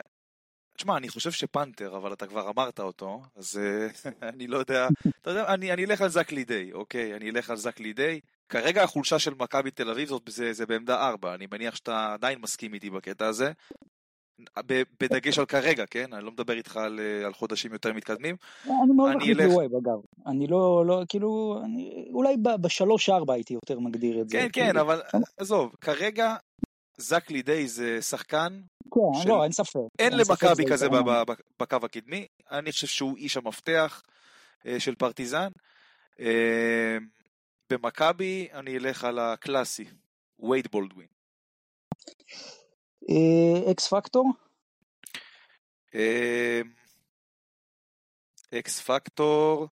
תשמע, אני חושב שפנתר, אבל אתה כבר אמרת אותו, אז uh, אני לא יודע, אתה יודע, אני, אני אלך על זק לידי, אוקיי? אני אלך על זק לידי. כרגע החולשה של מכבי תל אביב זאת, זה, זה בעמדה 4, אני מניח שאתה עדיין מסכים איתי בקטע הזה. בדגש על כרגע, כן? אני לא מדבר איתך על, אה, על חודשים יותר מתקדמים. אני מאוד מחליט אלך... לווב, אגב. אני לא, לא, כאילו, אני, אולי בשלוש-ארבע הייתי יותר מגדיר את זה. כן, כן, אבל עזוב, כרגע זק לידי זה שחקן כן, של... לא, אין ספק. אין למכבי כזה בקו הקדמי, אני חושב שהוא איש המפתח אה, של פרטיזן. אה, במכבי אני אלך על הקלאסי, וייד בולדווין. אה, אקס פקטור? אקס פקטור.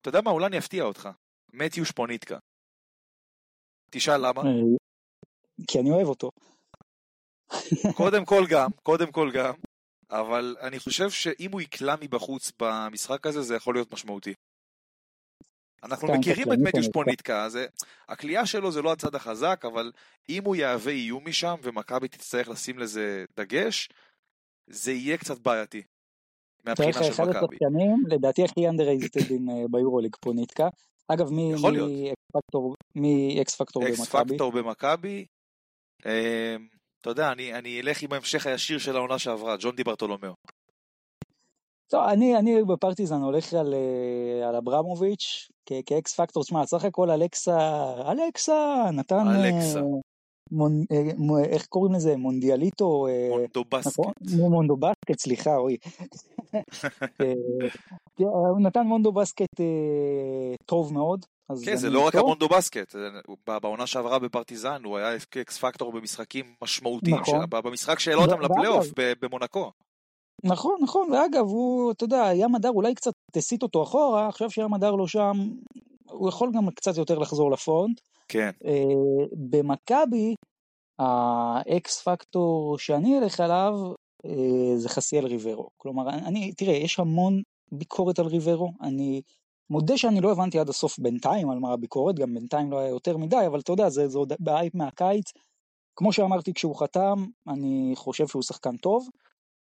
אתה יודע מה, אולי אני אפתיע אותך. מתיו שפוניטקה. תשאל למה. כי אני אוהב אותו. קודם כל גם, קודם כל גם, אבל אני חושב שאם הוא יקלע מבחוץ במשחק הזה, זה יכול להיות משמעותי. אנחנו מכירים את מתיוש פוניטקה, זה, הכלייה שלו זה לא הצד החזק, אבל אם הוא יהווה איום משם ומכבי תצטרך לשים לזה דגש, זה יהיה קצת בעייתי. מהבחינה של מכבי. אחד השחקנים, לדעתי הכי underrated ים אה, ביורוליג פוניטקה. אגב, מי X factor במכבי? X factor במכבי. אתה יודע, אני, אני אלך עם ההמשך הישיר של העונה שעברה, ג'ון די ברטולומיאו. טוב, אני, אני בפרטיזן הולך על, אה, על אברמוביץ' כ X factor, תשמע, סך הכל אלכסה, אלכסה, נתן, אלכסה. מונ- אה, איך קוראים לזה? מונדיאליטו? אה, מונדובסקט. נכון? מונדו בסקט, סליחה, אוי. אה, כן, הוא נתן מונדו בסקט אה, טוב מאוד. כן, זה לא רק. המונדובסקט, בעונה שעברה בפרטיזן הוא היה X factor במשחקים משמעותיים, נכון. במשחק שהעלה אותם לפלייאוף במונקו. נכון, נכון, ואגב, הוא, אתה יודע, ים הדר אולי קצת הסיט אותו אחורה, עכשיו שים הדר לא שם, הוא יכול גם קצת יותר לחזור לפרונט. כן, אה, במכבי, האקס פקטור שאני אלך עליו אה, זה חסיאל ריברו. כלומר, אני, תראה, יש המון ביקורת על ריברו, אני מודה שאני לא הבנתי עד הסוף בינתיים על מה הביקורת, גם בינתיים לא היה יותר מדי, אבל אתה יודע, זה, זה עוד באייפ מהקיץ. כמו שאמרתי כשהוא חתם, אני חושב שהוא שחקן טוב.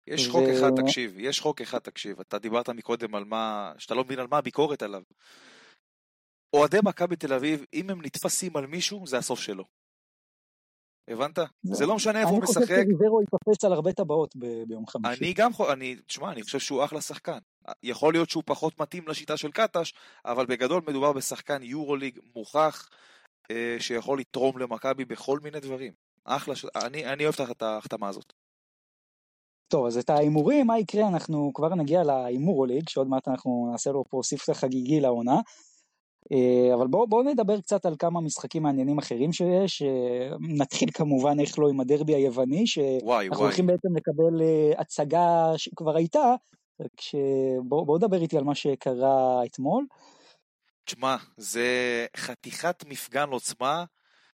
יש ו- חוק אחד, תקשיב, יש חוק אחד, תקשיב, אתה דיברת מקודם על מה, שאתה לא מבין על מה הביקורת עליו. אוהדי מכבי תל אביב, אם הם נתפסים על מישהו, זה הסוף שלו. הבנת? זה לא משנה איפה הוא אני חושב משחק, שריברו ייתפס על הרבה טבעות ביום חמישי. אני גם, חו- אני, תשמע, אני חושב שהוא אחלה שחקן. יכול להיות שהוא פחות מתאים לשיטה של קטש, אבל בגדול מדובר בשחקן יורוליג מוכח, אה, שיכול לתרום למכבי בכל מיני דברים. אחלה. אני, אני אוהב את ההחתמה הזאת. טוב, אז את ההימורים, מה יקרה? אנחנו כבר נגיע להימור ליג, שעוד מעט אנחנו נעשה לו פה ספתח חגיגי לעונה. אה, אבל בואו בוא נדבר קצת על כמה משחקים מעניינים אחרים שיש. אה, נתחיל כמובן, איך לא, עם הדרבי היווני, שאנחנו. הולכים בעצם לקבל אה, הצגה שכבר הייתה. כש... בואו בוא נדבר איתי על מה שקרה אתמול. תשמע, זה חתיכת מפגן עוצמה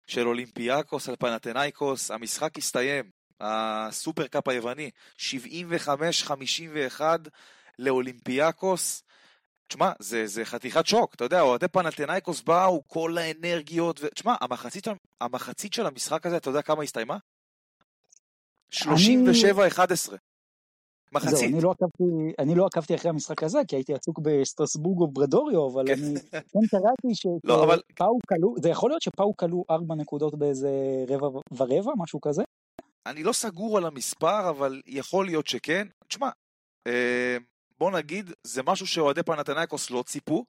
של אולימפיאקוס על פנתנאיקוס. המשחק הסתיים, הסופרקאפ היווני, 75-51 לאולימפיאקוס. תשמע, זה, זה חתיכת שוק, אתה יודע, אוהדי פנתנאיקוס באו, כל האנרגיות, ו... תשמע, המחצית, המחצית של המשחק הזה, אתה יודע כמה הסתיימה? 37-11. זהו, מחצית. אני לא, עקבתי, אני לא עקבתי אחרי המשחק הזה, כי הייתי עסוק בסטרסבורגו ברדוריו, אבל כן. אני כן קראתי לא, אבל- שפאו כלו, זה יכול להיות שפאו כלו ארבע נקודות באיזה רבע ורבע, משהו כזה? אני לא סגור על המספר, אבל יכול להיות שכן. תשמע, אה, בוא נגיד, זה משהו שאוהדי פנתנאיקוס לא ציפו,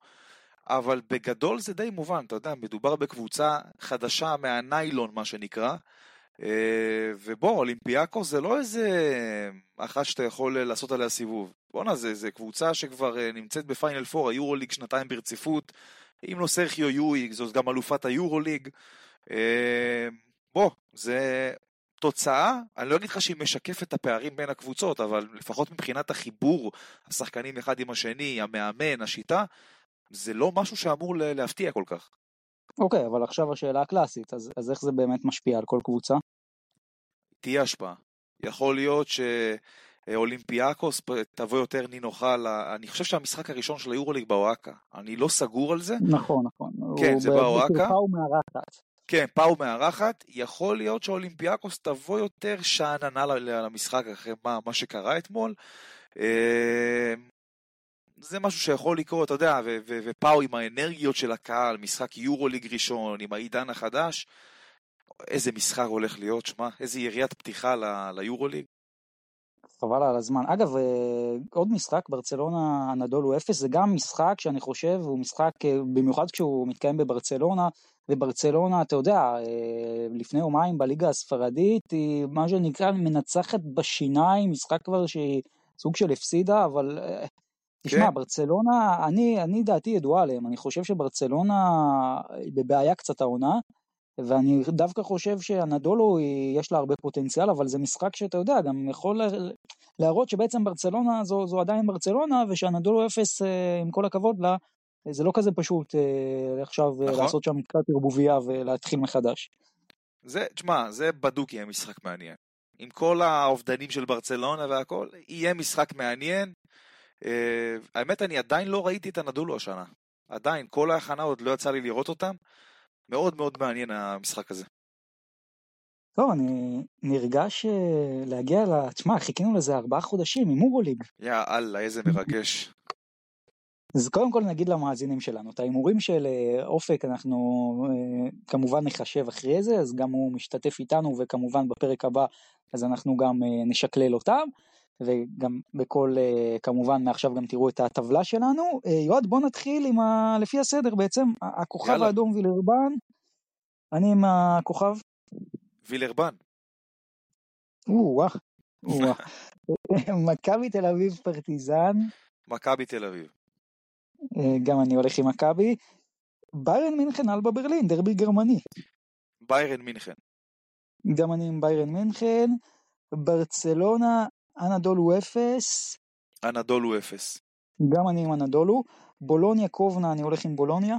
אבל בגדול זה די מובן, אתה יודע, מדובר בקבוצה חדשה מהניילון, מה שנקרא, אה, ובוא, אולימפיאקוס זה לא איזה אחת שאתה יכול לעשות עליה סיבוב. בואנה, זה, זה קבוצה שכבר אה, נמצאת בפיינל 4, היורוליג שנתיים ברציפות, אם לא סרחיו יואי, זאת גם אלופת היורוליג. אה, בוא, זה תוצאה, אני לא אגיד לך שהיא משקפת את הפערים בין הקבוצות, אבל לפחות מבחינת החיבור, השחקנים אחד עם השני, המאמן, השיטה, זה לא משהו שאמור להפתיע כל כך. אוקיי, אבל עכשיו השאלה הקלאסית, אז, אז איך זה באמת משפיע על כל קבוצה? תהיה השפעה. יכול להיות שאולימפיאקוס תבוא יותר נינוחה, ל- אני חושב שהמשחק הראשון של היורוליג באוהקה. אני לא סגור על זה. נכון, נכון. כן, הוא זה ב- באוהקה. בקרבה ומארחת. כן, פאו מארחת, יכול להיות שאולימפיאקוס תבוא יותר שאננה למשחק אחרי מה, מה שקרה אתמול. אה, זה משהו שיכול לקרות, אתה יודע, ופאו עם האנרגיות של הקהל, משחק יורוליג ראשון, עם העידן החדש, איזה משחק הולך להיות, שמע, איזה יריית פתיחה ל- ליורוליג. חבל על הזמן. אגב, אה, עוד משחק, ברצלונה אנדולו אפס, זה גם משחק שאני חושב הוא משחק, אה, במיוחד כשהוא מתקיים בברצלונה, וברצלונה, אתה יודע, אה, לפני יומיים בליגה הספרדית, היא מה שנקרא מנצחת בשיניים, משחק כבר שהיא סוג של הפסידה, אבל אה, תשמע, כן. ברצלונה, אני, אני דעתי ידועה עליהם, אני חושב שברצלונה היא בבעיה קצת העונה. ואני דווקא חושב שאנדולו יש לה הרבה פוטנציאל, אבל זה משחק שאתה יודע, גם יכול לה- להראות שבעצם ברצלונה זו, זו עדיין ברצלונה, ושאנדולו אפס, אה, עם כל הכבוד לה, זה לא כזה פשוט אה, עכשיו אה, נכון. לעשות שם קצת ערבוביה ולהתחיל מחדש. זה, תשמע, זה בדוק יהיה משחק מעניין. עם כל האובדנים של ברצלונה והכל, יהיה משחק מעניין. אה, האמת, אני עדיין לא ראיתי את הנדולו השנה. עדיין, כל ההכנה עוד לא יצא לי לראות אותם. מאוד מאוד מעניין המשחק הזה. טוב, אני נרגש להגיע ל... תשמע, חיכינו לזה ארבעה חודשים עם אורוליג. יא אללה, איזה מרגש. אז קודם כל נגיד למאזינים שלנו, את ההימורים של אה, אופק אנחנו אה, כמובן נחשב אחרי זה, אז גם הוא משתתף איתנו וכמובן בפרק הבא אז אנחנו גם אה, נשקלל אותם, וגם בכל, כמובן מעכשיו גם תראו את הטבלה שלנו. יועד בוא נתחיל עם ה... לפי הסדר בעצם, הכוכב יאללה. האדום וילרבן, אני עם הכוכב, וילרבן. או-אה, או-אה. מכבי תל אביב פרטיזן, מכבי תל אביב. אה, גם אני הולך עם מכבי. ביירן מינכן אלבה ברלין, דרבי גרמני. ביירן מינכן. גם אני עם ביירן מינכן. ברצלונה, אנדולו אפס. אנדולו אפס. גם אני עם אנדולו. בולוניה קובנה, אני הולך עם בולוניה.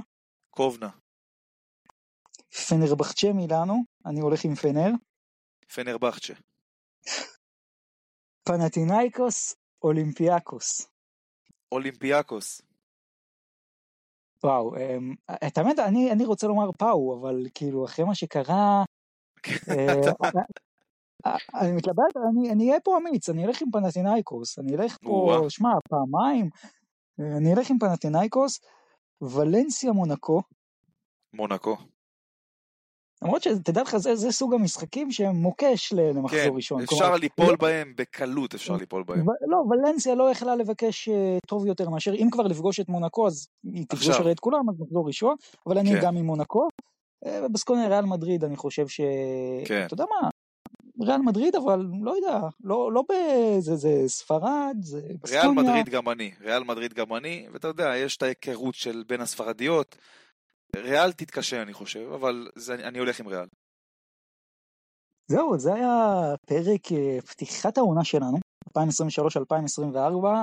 קובנה. פנרבחצ'ה מילאנו, אני הולך עם פנר. פנרבחצ'ה. פנטינאיקוס, אולימפיאקוס. אולימפיאקוס. וואו, אמ, את האמת, אני, אני רוצה לומר פאו, אבל כאילו, אחרי מה שקרה, אה, אה, אני מתלבט, אני, אהיה פה אמיץ, אני אלך עם פנטינאיקוס, אני אלך פה. שמע, פעמיים, אה, אני אלך עם פנטינאיקוס, ולנסיה מונקו, מונקו. למרות שתדע לך, זה, זה סוג המשחקים שהם מוקש למחזור כן, ראשון. אפשר כלומר, ליפול לא- בהם, בקלות אפשר ליפול בהם. ו- לא, ולנסיה לא יכלה לבקש אה, טוב יותר מאשר, אם כבר לפגוש את מונקו, אז היא תפגוש. הרי את כולם, אז מחזור ראשון, אבל אני כן. גם עם מונקו. אה, ובסקוניה ריאל מדריד, אני חושב ש... כן. אתה יודע מה, ריאל מדריד, אבל לא יודע, לא, לא באיזה, זה ספרד, זה בסקוניה. ריאל מדריד גם אני, ריאל מדריד גם אני, ואתה יודע, יש את ההיכרות של בין הספרדיות. ריאל תתקשה אני חושב, אבל זה, אני הולך עם ריאל. זהו, זה היה פרק אה, פתיחת העונה שלנו, 2023-2024,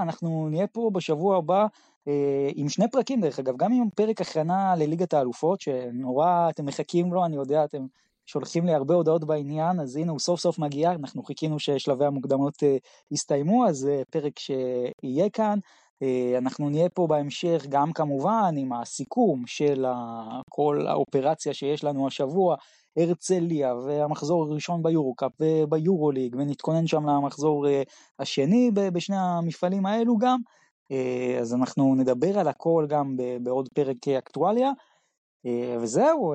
אנחנו נהיה פה בשבוע הבא אה, עם שני פרקים דרך אגב, גם עם פרק הכנה לליגת האלופות, שנורא אתם מחכים לו, אני יודע, אתם שולחים לי הרבה הודעות בעניין, אז הנה הוא סוף סוף מגיע, אנחנו חיכינו ששלבי המוקדמות אה, יסתיימו, אז פרק שיהיה כאן. אה, אנחנו נהיה פה בהמשך גם כמובן עם הסיכום של כל האופרציה שיש לנו השבוע, הרצליה והמחזור הראשון ביורו-קאפ וביורו-ליג ונתכונן שם למחזור אה, השני בשני המפעלים האלו גם. אה, אז אנחנו נדבר על הכל גם בעוד פרק אקטואליה. וזהו,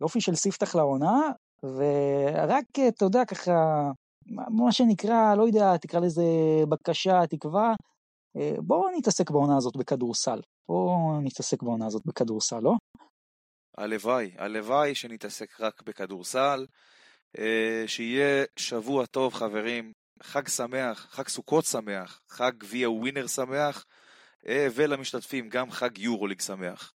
יופי של ספתח לעונה, ורק, אתה יודע, ככה, מה שנקרא, לא יודע, תקרא לזה בקשה, תקווה, בואו נתעסק בעונה הזאת בכדורסל. בואו נתעסק בעונה הזאת בכדורסל, לא? הלוואי, הלוואי שנתעסק רק בכדורסל, אה, שיהיה שבוע טוב חברים, חג שמח, חג סוכות שמח, חג גביע ווינר שמח, אה, ולמשתתפים גם חג יורוליג שמח.